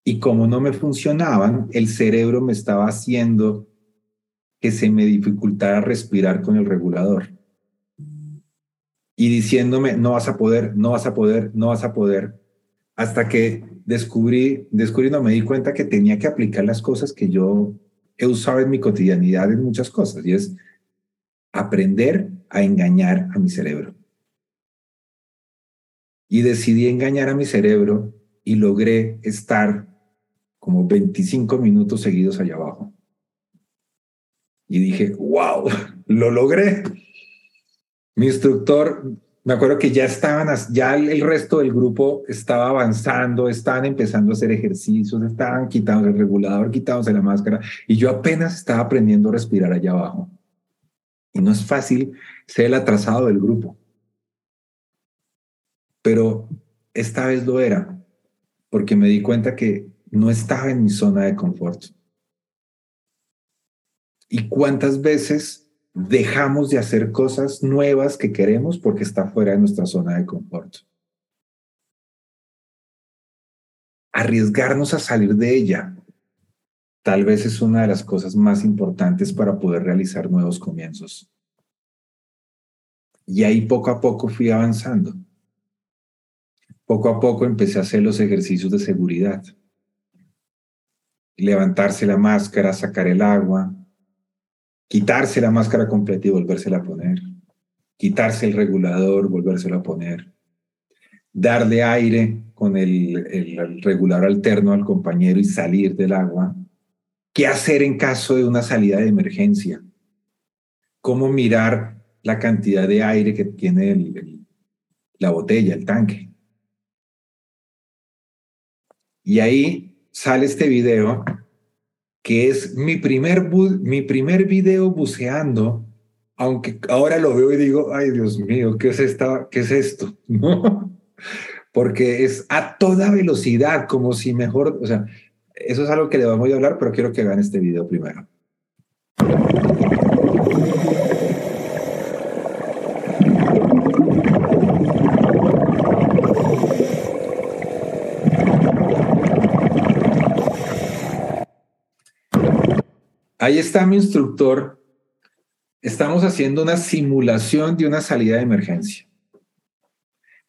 Y como no me funcionaban, el cerebro me estaba haciendo que se me dificultara respirar con el regulador. Y diciéndome, no vas a poder, no vas a poder, no vas a poder. Hasta que descubrí, descubriendo, me di cuenta que tenía que aplicar las cosas que yo he usado en mi cotidianidad en muchas cosas. Y es aprender a engañar a mi cerebro y decidí engañar a mi cerebro y logré estar como 25 minutos seguidos allá abajo. Y dije, wow, lo logré. Mi instructor, me acuerdo que ya estaban, ya el resto del grupo estaba avanzando, estaban empezando a hacer ejercicios, estaban quitando el regulador, quitándose la máscara, y yo apenas estaba aprendiendo a respirar allá abajo. Y no es fácil ser el atrasado del grupo pero esta vez lo era, porque me di cuenta que no estaba en mi zona de confort. ¿Y cuántas veces dejamos de hacer cosas nuevas que queremos porque está fuera de nuestra zona de confort? Arriesgarnos a salir de ella tal vez es una de las cosas más importantes para poder realizar nuevos comienzos. Y ahí poco a poco fui avanzando poco a poco empecé a hacer los ejercicios de seguridad. Levantarse la máscara, sacar el agua, quitarse la máscara completa y volvérsela a poner, quitarse el regulador, volvérselo a poner, darle aire con el, el regulador alterno al compañero y salir del agua. ¿Qué hacer en caso de una salida de emergencia? ¿Cómo mirar la cantidad de aire que tiene la botella, el tanque? Y ahí sale este video que es mi primer, mi primer video buceando, aunque ahora lo veo y digo, ay Dios mío, ¿qué es, esta, qué es esto? ¿No? Porque es a toda velocidad, como si mejor, o sea, eso es algo que le vamos a hablar, pero quiero que vean este video primero. Ahí está mi instructor. Estamos haciendo una simulación de una salida de emergencia.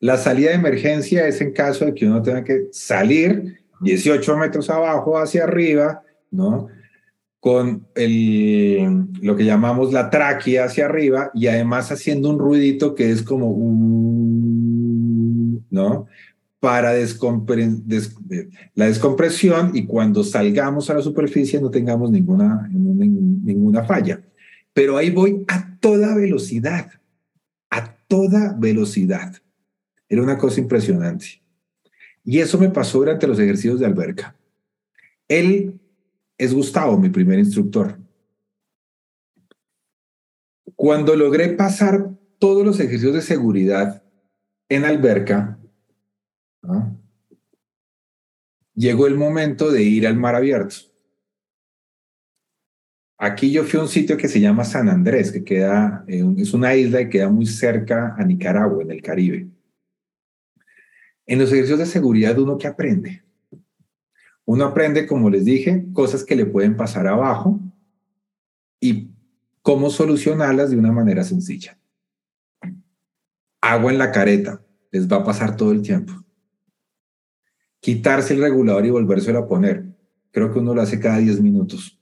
La salida de emergencia es en caso de que uno tenga que salir 18 metros abajo hacia arriba, ¿no? Con el, lo que llamamos la tráquea hacia arriba y además haciendo un ruidito que es como un, ¿no? Para la descompresión y cuando salgamos a la superficie no tengamos ninguna, ninguna falla. Pero ahí voy a toda velocidad, a toda velocidad. Era una cosa impresionante. Y eso me pasó durante los ejercicios de alberca. Él es Gustavo, mi primer instructor. Cuando logré pasar todos los ejercicios de seguridad en alberca, Llegó el momento de ir al mar abierto. Aquí yo fui a un sitio que se llama San Andrés, que queda, es una isla que queda muy cerca a Nicaragua, en el Caribe. En los ejercicios de seguridad, uno que aprende. Uno aprende, como les dije, cosas que le pueden pasar abajo y cómo solucionarlas de una manera sencilla. Agua en la careta, les va a pasar todo el tiempo quitarse el regulador y volvérselo a poner. Creo que uno lo hace cada 10 minutos,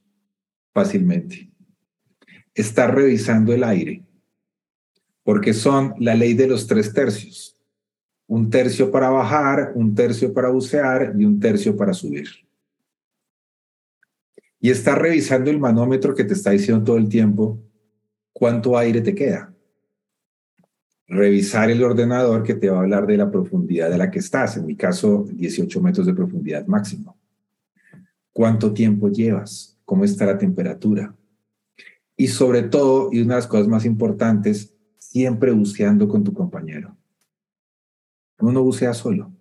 fácilmente. Estar revisando el aire, porque son la ley de los tres tercios. Un tercio para bajar, un tercio para bucear y un tercio para subir. Y estar revisando el manómetro que te está diciendo todo el tiempo cuánto aire te queda revisar el ordenador que te va a hablar de la profundidad de la que estás, en mi caso 18 metros de profundidad máximo. ¿Cuánto tiempo llevas? ¿Cómo está la temperatura? Y sobre todo, y una de las cosas más importantes, siempre buceando con tu compañero. Uno bucea solo.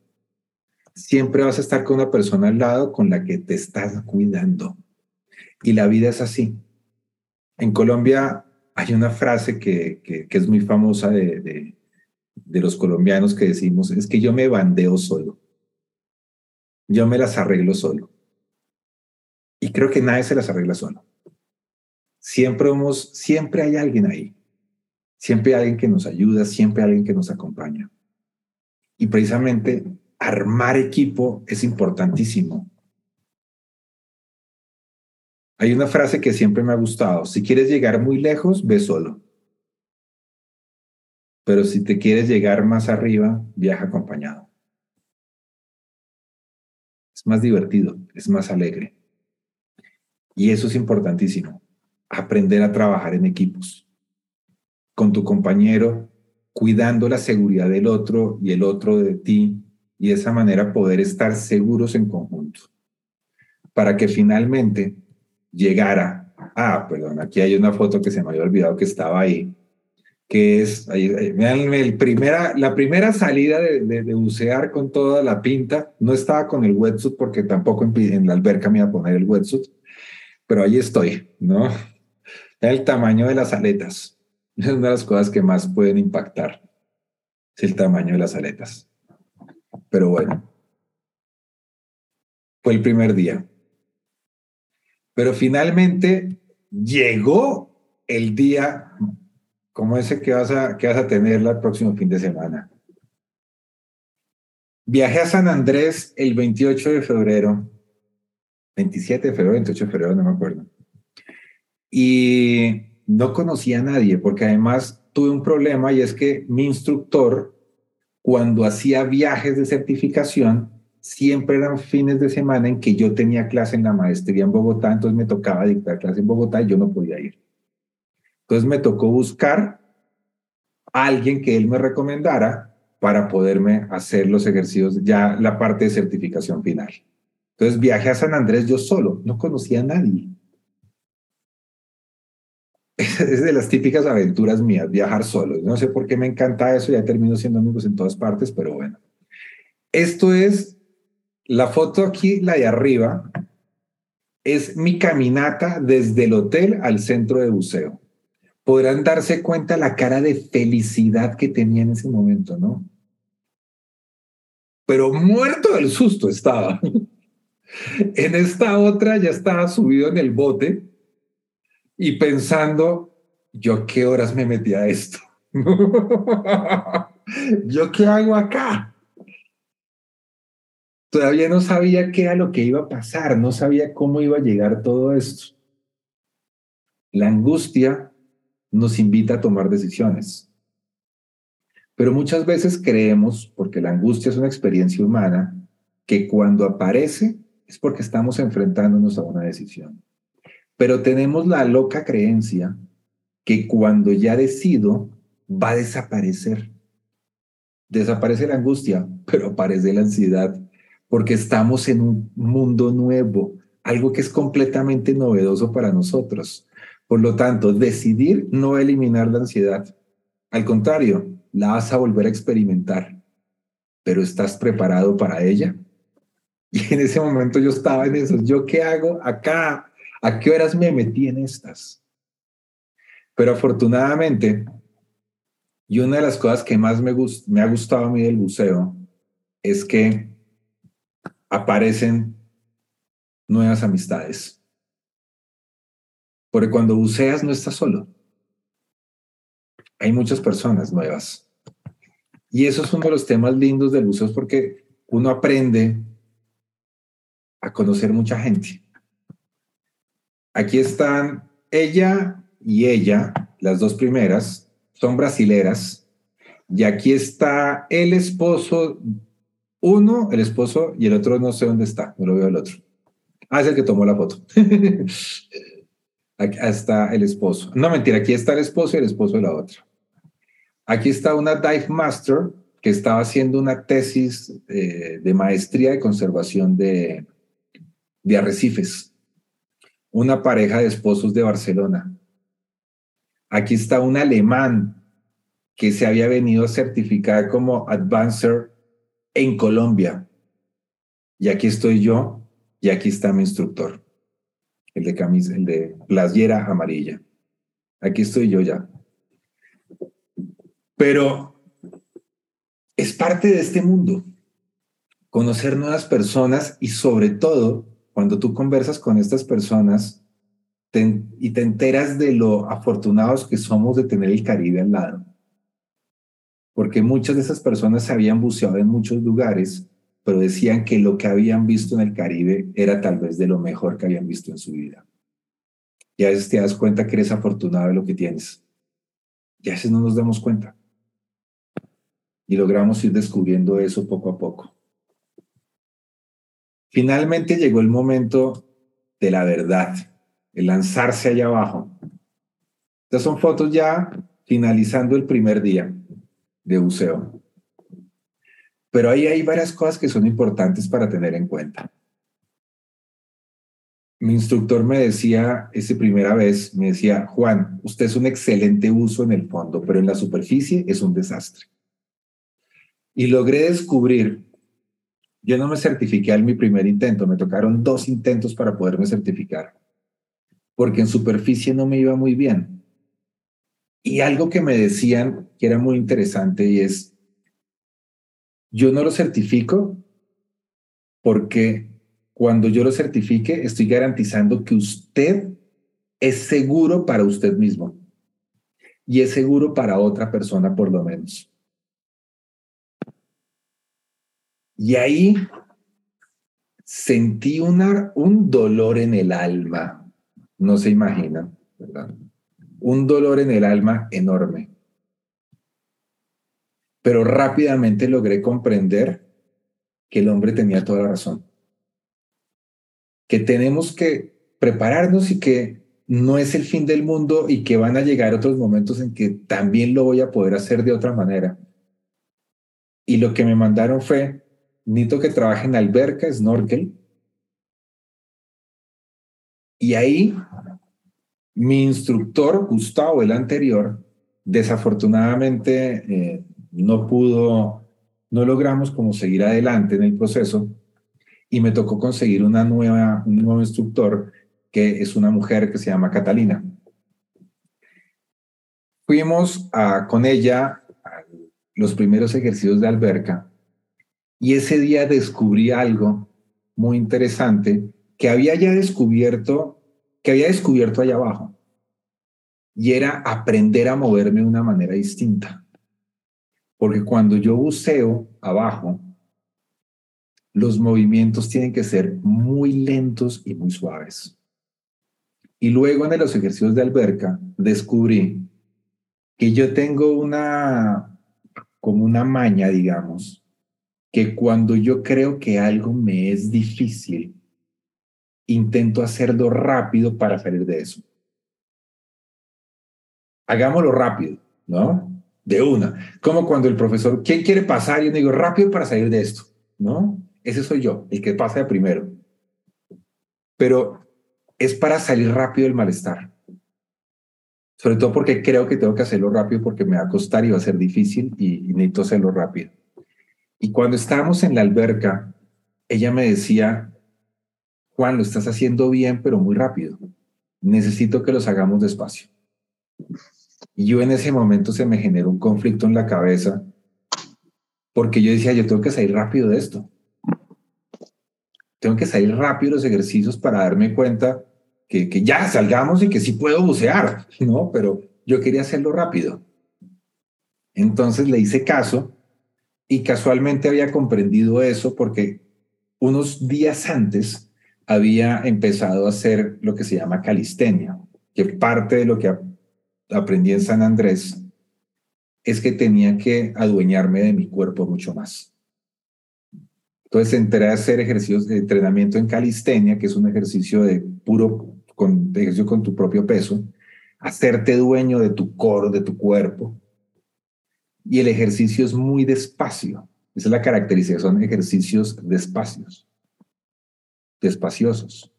Siempre vas a estar con una persona al lado con la que te estás cuidando. Y la vida es así. En Colombia hay una frase que, es muy famosa de, los colombianos que decimos, es que yo me bandeo solo. Yo me las arreglo solo. Y creo que nadie se las arregla solo. Siempre, hemos, siempre hay alguien ahí. Siempre hay alguien que nos ayuda, siempre hay alguien que nos acompaña. Y precisamente armar equipo es importantísimo. Hay una frase que siempre me ha gustado. Si quieres llegar muy lejos, ve solo. Pero si te quieres llegar más arriba, viaja acompañado. Es más divertido, es más alegre. Y eso es importantísimo. Aprender a trabajar en equipos. Con tu compañero, cuidando la seguridad del otro y el otro de ti. Y de esa manera poder estar seguros en conjunto. Para que finalmente llegara, ah, perdón, aquí hay una foto que se me había olvidado que estaba ahí, que es, el primera, la primera salida de, de, bucear con toda la pinta, no estaba con el wetsuit porque tampoco en, la alberca me iba a poner el wetsuit, pero ahí estoy, ¿no? El tamaño de las aletas, es una de las cosas que más pueden impactar, es el tamaño de las aletas. Pero bueno, fue el primer día. Pero finalmente llegó el día como ese que vas a, que vas a tener el próximo fin de semana. Viajé a San Andrés el 28 de febrero, 27 de febrero, 28 de febrero, no me acuerdo. Y no conocía a nadie, porque además tuve un problema y es que mi instructor, cuando hacía viajes de certificación, siempre eran fines de semana en que yo tenía clase en la maestría en Bogotá, entonces me tocaba dictar clase en Bogotá y yo no podía ir. Entonces me tocó buscar a alguien que él me recomendara para poderme hacer los ejercicios, ya la parte de certificación final. Entonces viajé a San Andrés yo solo, no conocía a nadie. Es de las típicas aventuras mías, viajar solo. No sé por qué me encanta eso, ya termino siendo amigos en todas partes, pero bueno. Esto es la foto aquí, la de arriba, es mi caminata desde el hotel al centro de buceo. Podrán darse cuenta la cara de felicidad que tenía en ese momento, ¿no? Pero muerto del susto estaba. En esta otra ya estaba subido en el bote y pensando, ¿yo qué horas me metí a esto? ¿Yo qué hago acá? Todavía no sabía qué era lo que iba a pasar, no sabía cómo iba a llegar todo esto. La angustia nos invita a tomar decisiones. Pero muchas veces creemos, porque la angustia es una experiencia humana, que cuando aparece es porque estamos enfrentándonos a una decisión. Pero tenemos la loca creencia que cuando ya decido, va a desaparecer. Desaparece la angustia, pero aparece la ansiedad, porque estamos en un mundo nuevo, algo que es completamente novedoso para nosotros. Por lo tanto, decidir no eliminar la ansiedad. Al contrario, la vas a volver a experimentar. Pero ¿estás preparado para ella? Y en ese momento yo estaba en eso. ¿Yo qué hago acá? ¿A qué horas me metí en estas? Pero afortunadamente, y una de las cosas que más me, me ha gustado a mí del buceo es que aparecen nuevas amistades. Porque cuando buceas no estás solo. Hay muchas personas nuevas. Y eso es uno de los temas lindos del buceo, porque uno aprende a conocer mucha gente. Aquí están ella y ella, las dos primeras, son brasileras. Y aquí está el esposo, uno, el esposo, y el otro no sé dónde está, no lo veo el otro. Ah, es el que tomó la foto. aquí está el esposo. No, mentira, aquí está el esposo y el esposo de la otra. Aquí está una dive master que estaba haciendo una tesis eh, de maestría de conservación de, de arrecifes una pareja de esposos de Barcelona. Aquí está un alemán que se había venido a certificar como advancer en Colombia. Y aquí estoy yo y aquí está mi instructor, el de camisa, el de playera amarilla. Aquí estoy yo ya. Pero es parte de este mundo, conocer nuevas personas y sobre todo cuando tú conversas con estas personas y te enteras de lo afortunados que somos de tener el Caribe al lado. Porque muchas de esas personas habían buceado en muchos lugares, pero decían que lo que habían visto en el Caribe era tal vez de lo mejor que habían visto en su vida. Y a veces te das cuenta que eres afortunado de lo que tienes. Y a veces no nos damos cuenta. Y logramos ir descubriendo eso poco a poco. Finalmente llegó el momento de la verdad, el lanzarse allá abajo. Estas son fotos ya finalizando el primer día de buceo. Pero ahí hay varias cosas que son importantes para tener en cuenta. Mi instructor me decía, esa primera vez, me decía, Juan, usted es un excelente uso en el fondo, pero en la superficie es un desastre. Y logré descubrir yo no me certifiqué al mi primer intento, me tocaron dos intentos para poderme certificar, porque en superficie no me iba muy bien. Y algo que me decían que era muy interesante y es, yo no lo certifico porque cuando yo lo certifique estoy garantizando que usted es seguro para usted mismo y es seguro para otra persona por lo menos. Y ahí sentí un dolor en el alma, no se imaginan, ¿verdad? Un dolor en el alma enorme. Pero rápidamente logré comprender que el hombre tenía toda la razón. Que tenemos que prepararnos y que no es el fin del mundo y que van a llegar otros momentos en que también lo voy a poder hacer de otra manera. Y lo que me mandaron fue, necesito que trabaje en alberca, snorkel. Y ahí mi instructor, Gustavo, el anterior, desafortunadamente eh, no pudo, no logramos como seguir adelante en el proceso y me tocó conseguir una nueva, un nuevo instructor que es una mujer que se llama Catalina. Fuimos con ella a los primeros ejercicios de alberca y ese día descubrí algo muy interesante que había ya descubierto, que había descubierto allá abajo. Y era aprender a moverme de una manera distinta. Porque cuando yo buceo abajo, los movimientos tienen que ser muy lentos y muy suaves. Y luego en los ejercicios de alberca descubrí que yo tengo una, como una maña, digamos, que cuando yo creo que algo me es difícil, intento hacerlo rápido para salir de eso. Hagámoslo rápido, ¿no? De una. Como cuando el profesor, ¿quién quiere pasar? Y yo digo, rápido para salir de esto, ¿no? Ese soy yo, el que pasa de primero. Pero es para salir rápido del malestar. Sobre todo porque creo que tengo que hacerlo rápido porque me va a costar y va a ser difícil y, necesito hacerlo rápido. Y cuando estábamos en la alberca, ella me decía, Juan, lo estás haciendo bien, pero muy rápido. Necesito que los hagamos despacio. Y yo en ese momento se me generó un conflicto en la cabeza porque yo decía, yo tengo que salir rápido de esto tengo que salir rápido los ejercicios para darme cuenta que, que ya salgamos y que sí puedo bucear, ¿no? Pero yo quería hacerlo rápido. Entonces le hice caso y casualmente había comprendido eso porque unos días antes había empezado a hacer lo que se llama calistenia, que parte de lo que aprendí en San Andrés es que tenía que adueñarme de mi cuerpo mucho más. Entonces entré a hacer ejercicios de entrenamiento en calistenia, que es un ejercicio de puro con, ejercicio con tu propio peso, hacerte dueño de tu core, de tu cuerpo. Y el ejercicio es muy despacio. Esa es la característica, son ejercicios despacios, despaciosos.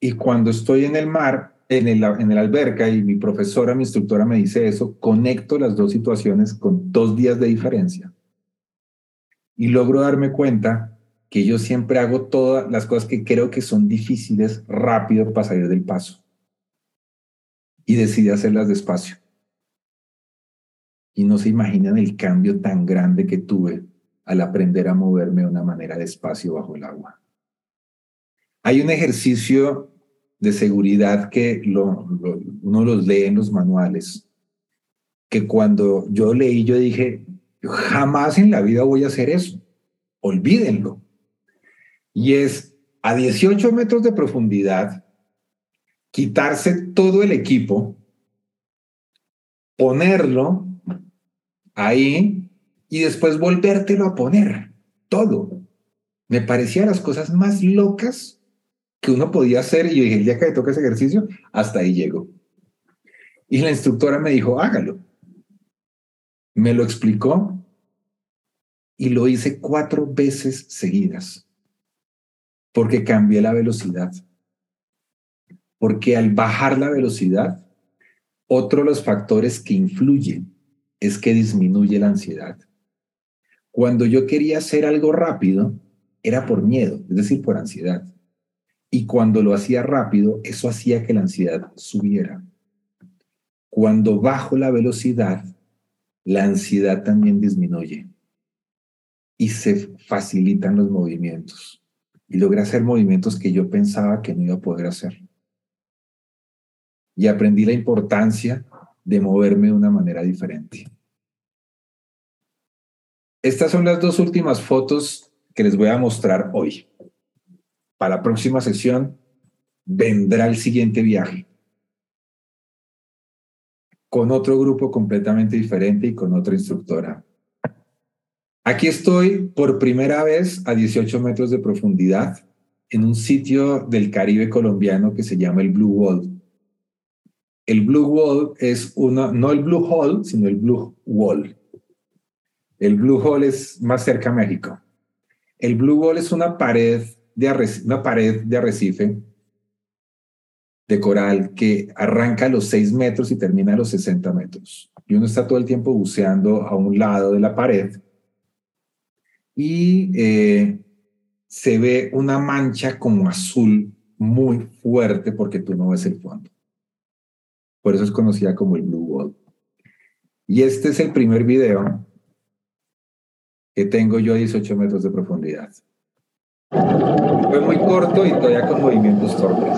Y cuando estoy en el mar, en el, en el alberca, y mi profesora, mi instructora me dice eso, conecto las dos situaciones con dos días de diferencia y logro darme cuenta que yo siempre hago todas las cosas que creo que son difíciles rápido para salir del paso. Y decidí hacerlas despacio. Y no se imaginan el cambio tan grande que tuve al aprender a moverme de una manera despacio bajo el agua. Hay un ejercicio de seguridad que lo, uno los lee en los manuales, que cuando yo leí yo dije, Jamás en la vida voy a hacer eso. Olvídenlo. Y es a 18 metros de profundidad, quitarse todo el equipo, ponerlo ahí y después volvértelo a poner. Todo. Me parecían las cosas más locas que uno podía hacer y yo dije, el día que me toca ese ejercicio, hasta ahí llego. Y la instructora me dijo, hágalo me lo explicó y lo hice cuatro veces seguidas, porque cambié la velocidad. Porque al bajar la velocidad, otro de los factores que influyen es que disminuye la ansiedad. Cuando yo quería hacer algo rápido, era por miedo, es decir, por ansiedad. Y cuando lo hacía rápido, eso hacía que la ansiedad subiera. Cuando bajo la velocidad, la ansiedad también disminuye y se facilitan los movimientos. Y logré hacer movimientos que yo pensaba que no iba a poder hacer. Y aprendí la importancia de moverme de una manera diferente. Estas son las dos últimas fotos que les voy a mostrar hoy. Para la próxima sesión vendrá el siguiente viaje con otro grupo completamente diferente y con otra instructora. Aquí estoy por primera vez a 18 metros de profundidad en un sitio del Caribe colombiano que se llama el Blue Wall. El Blue Wall es una, no el Blue Hole, sino el Blue Wall. El Blue Hole es más cerca a México. El Blue Wall es una pared de, una pared de arrecife de coral que arranca a los 6 metros y termina a los 60 metros. Y uno está todo el tiempo buceando a un lado de la pared y eh, se ve una mancha como azul muy fuerte porque tú no ves el fondo. Por eso es conocida como el Blue Wall. Y este es el primer video que tengo yo a 18 metros de profundidad. Fue muy corto y todavía con movimientos torpes.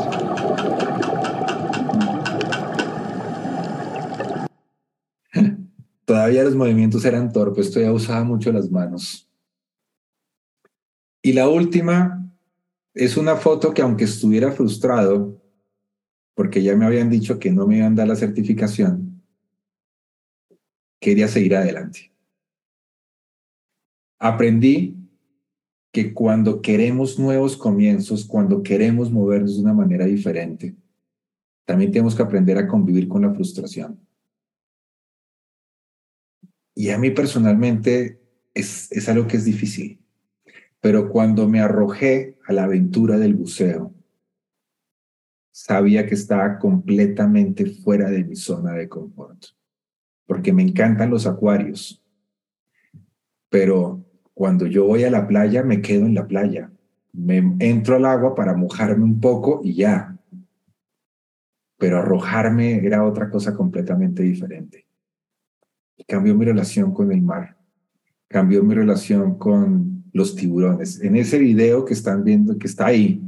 Todavía los movimientos eran torpes, todavía usaba mucho las manos. Y la última es una foto que aunque estuviera frustrado, porque ya me habían dicho que no me iban a dar la certificación, quería seguir adelante. Aprendí que cuando queremos nuevos comienzos, cuando queremos movernos de una manera diferente, también tenemos que aprender a convivir con la frustración. Y a mí personalmente es, es algo que es difícil. Pero cuando me arrojé a la aventura del buceo, sabía que estaba completamente fuera de mi zona de confort, porque me encantan los acuarios, pero cuando yo voy a la playa me quedo en la playa, me entro al agua para mojarme un poco y ya, pero arrojarme era otra cosa completamente diferente. cambió mi relación con el mar, cambió mi relación con los tiburones. En ese video que están viendo, que está ahí,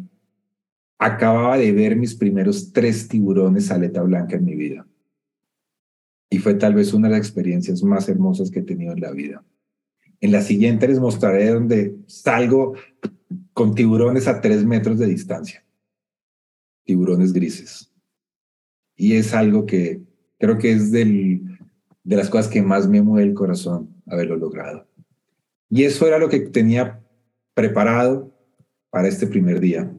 acababa de ver mis primeros tres tiburones aleta blanca en mi vida. Y fue tal vez una de las experiencias más hermosas que he tenido en la vida. En la siguiente les mostraré donde salgo con tiburones a tres metros de distancia. Tiburones grises. Y es algo que creo que es de las cosas que más me mueve el corazón haberlo logrado. Y eso era lo que tenía preparado para este primer día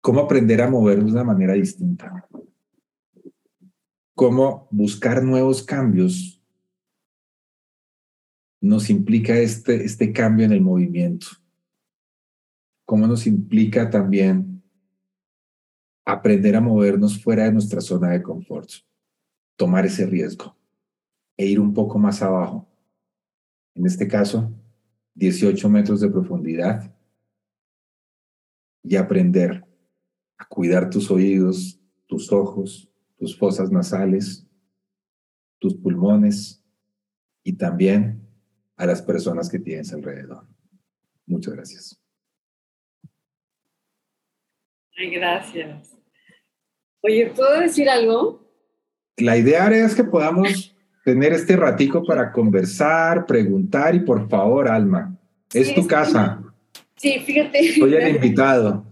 cómo aprender a movernos de una manera distinta, cómo buscar nuevos cambios nos implica este, este cambio en el movimiento, cómo nos implica también aprender a movernos fuera de nuestra zona de confort, tomar ese riesgo e ir un poco más abajo. En este caso, 18 metros de profundidad y aprender a cuidar tus oídos, tus ojos, tus fosas nasales, tus pulmones y también a las personas que tienes alrededor. Muchas gracias. Gracias. Oye, ¿puedo decir algo? La idea es que podamos tener este ratico para conversar, preguntar y por favor, Alma, es tu casa. Sí, fíjate. Soy el invitado.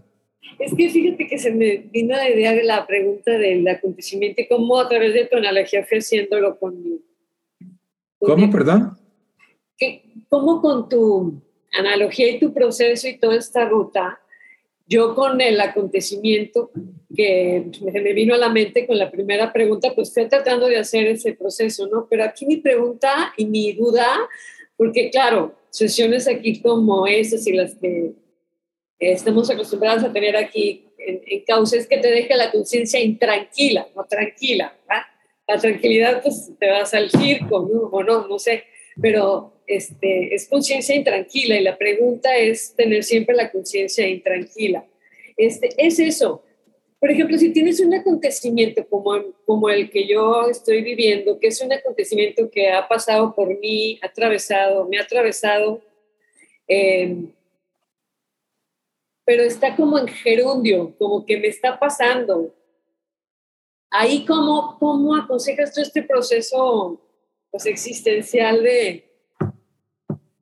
Es que fíjate que se me vino la idea de la pregunta del acontecimiento y cómo a través de tu analogía fui haciéndolo con mi... ¿Cómo, perdón? ¿Cómo con tu analogía y tu proceso y toda esta ruta, yo con el acontecimiento que me vino a la mente con la primera pregunta, pues estoy tratando de hacer ese proceso, ¿no? Pero aquí mi pregunta y mi duda, porque claro, sesiones aquí como esas y las que estamos acostumbrados a tener aquí en, en es que te deje la conciencia intranquila, no tranquila. La tranquilidad, pues te vas al circo, ¿no? o no, no sé, pero este, es conciencia intranquila y la pregunta es tener siempre la conciencia intranquila. Este, es eso. Por ejemplo, si tienes un acontecimiento como, como el que yo estoy viviendo, que es un acontecimiento que ha pasado por mí, atravesado, me ha atravesado, eh, pero está como en gerundio, como que me está pasando. Ahí, ¿cómo, cómo aconsejas tú este proceso pues, existencial de,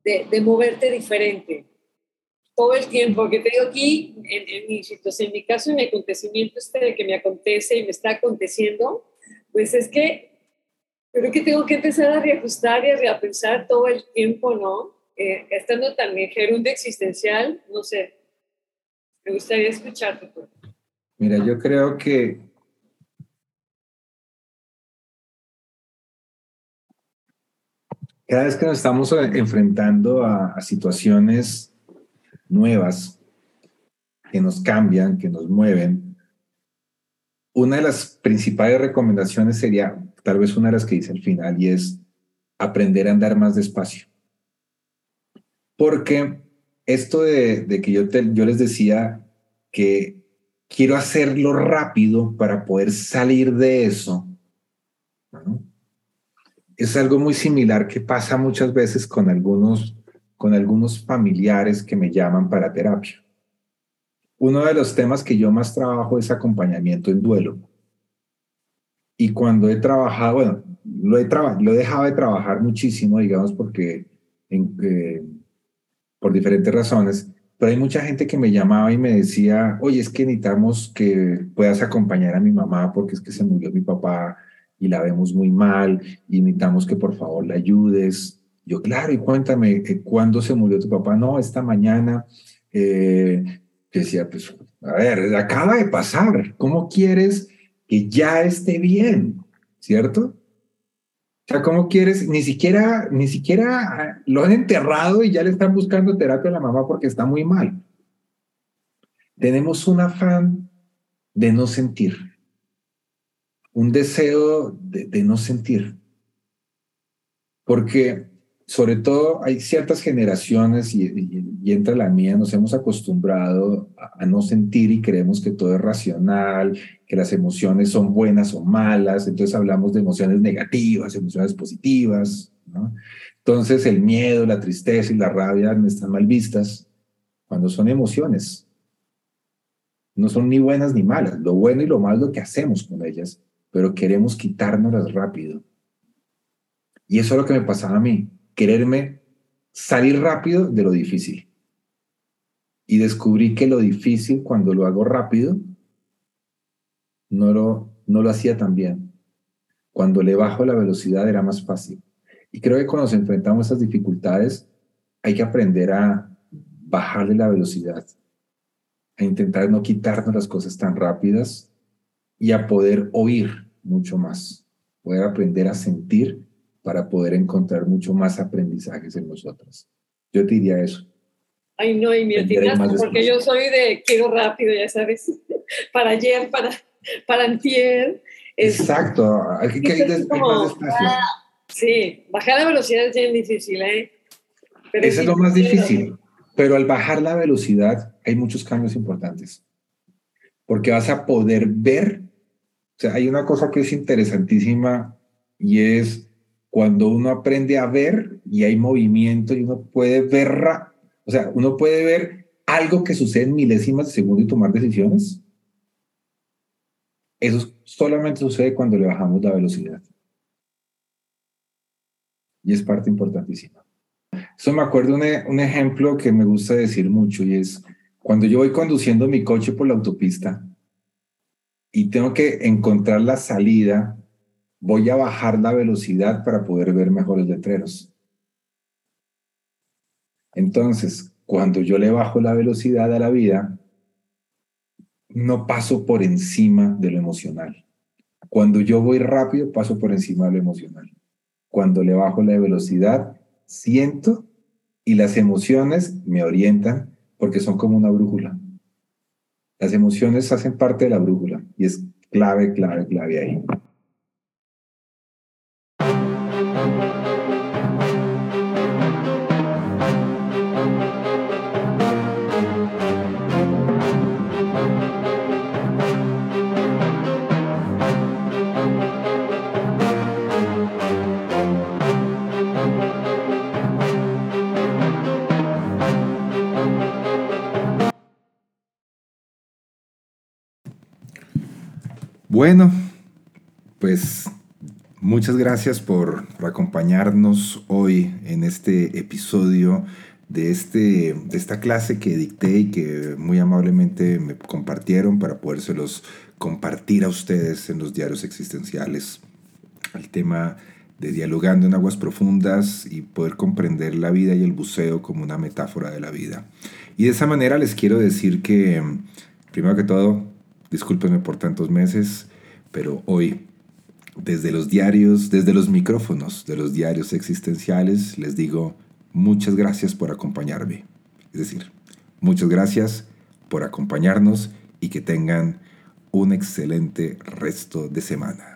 de, moverte diferente? todo el tiempo, que tengo aquí, en, mi situación, en mi caso, en mi acontecimiento este que me acontece y me está aconteciendo, pues es que creo que tengo que empezar a reajustar y a reapensar todo el tiempo, ¿no? Eh, estando tan en gerundio existencial, no sé, me gustaría escucharte. Mira, yo creo que cada vez que nos estamos enfrentando a situaciones nuevas que nos cambian, que nos mueven, una de las principales recomendaciones sería, tal vez una de las que dice al final, y es aprender a andar más despacio. Porque esto de, que yo, yo les decía que quiero hacerlo rápido para poder salir de eso, es algo muy similar que pasa muchas veces con algunos con algunos familiares que me llaman para terapia. Uno de los temas que yo más trabajo es acompañamiento en duelo. Y cuando he trabajado, bueno, lo he, lo he dejado de trabajar muchísimo, digamos, porque eh, por diferentes razones, pero hay mucha gente que me llamaba y me decía, oye, es que necesitamos que puedas acompañar a mi mamá porque es que se murió mi papá y la vemos muy mal y necesitamos que por favor la ayudes. Yo, claro, y cuéntame, eh, ¿cuándo se murió tu papá? No, esta mañana. Eh, decía, pues, a ver, acaba de pasar. ¿Cómo quieres que ya esté bien? ¿Cierto? O sea, ¿cómo quieres? Ni siquiera, ni siquiera ah, lo han enterrado y ya le están buscando terapia a la mamá porque está muy mal. Tenemos un afán de no sentir, un deseo de, no sentir. Porque sobre todo hay ciertas generaciones, y, entre la mía, nos hemos acostumbrado a, no sentir y creemos que todo es racional, que las emociones son buenas o malas, entonces hablamos de emociones negativas, emociones positivas. Entonces el miedo, la tristeza y la rabia están mal vistas cuando son emociones. No son ni buenas ni malas, lo bueno y lo malo que hacemos con ellas, pero queremos quitárnoslas rápido. Y eso es lo que me pasaba a mí quererme salir rápido de lo difícil. Y descubrí que lo difícil, cuando lo hago rápido, no lo, no lo hacía tan bien. Cuando le bajo la velocidad era más fácil. Y creo que cuando nos enfrentamos a esas dificultades, hay que aprender a bajarle la velocidad, a intentar no quitarnos las cosas tan rápidas y a poder oír mucho más, poder aprender a sentir para poder encontrar mucho más aprendizajes en nosotros. Yo te diría eso. Ay, no, y mi porque yo soy de quiero rápido, ya sabes, para ayer, para, para antier. Exacto, hay que ir más despacio. Ah, sí, bajar la velocidad es bien difícil, ¿eh? Eso es lo más difícil, pero al bajar la velocidad hay muchos cambios importantes, porque vas a poder ver, o sea, hay una cosa que es interesantísima y es cuando uno aprende a ver y hay movimiento y uno puede ver, o sea, uno puede ver algo que sucede en milésimas de segundo y tomar decisiones, eso solamente sucede cuando le bajamos la velocidad. Y es parte importantísima. Eso me acuerdo un, un ejemplo que me gusta decir mucho y es cuando yo voy conduciendo mi coche por la autopista y tengo que encontrar la salida voy a bajar la velocidad para poder ver mejores letreros. Entonces, cuando yo le bajo la velocidad a la vida, no paso por encima de lo emocional. Cuando yo voy rápido, paso por encima de lo emocional. Cuando le bajo la velocidad, siento y las emociones me orientan porque son como una brújula. Las emociones hacen parte de la brújula y es clave, clave, clave ahí. Bueno, pues muchas gracias por, acompañarnos hoy en este episodio de, este, de esta clase que dicté y que muy amablemente me compartieron para podérselos compartir a ustedes en los diarios existenciales. El tema de dialogando en aguas profundas y poder comprender la vida y el buceo como una metáfora de la vida. Y de esa manera les quiero decir que, primero que todo, discúlpenme por tantos meses, pero hoy, desde los diarios, desde los micrófonos de los diarios existenciales, les digo muchas gracias por acompañarme. Es decir, muchas gracias por acompañarnos y que tengan un excelente resto de semana.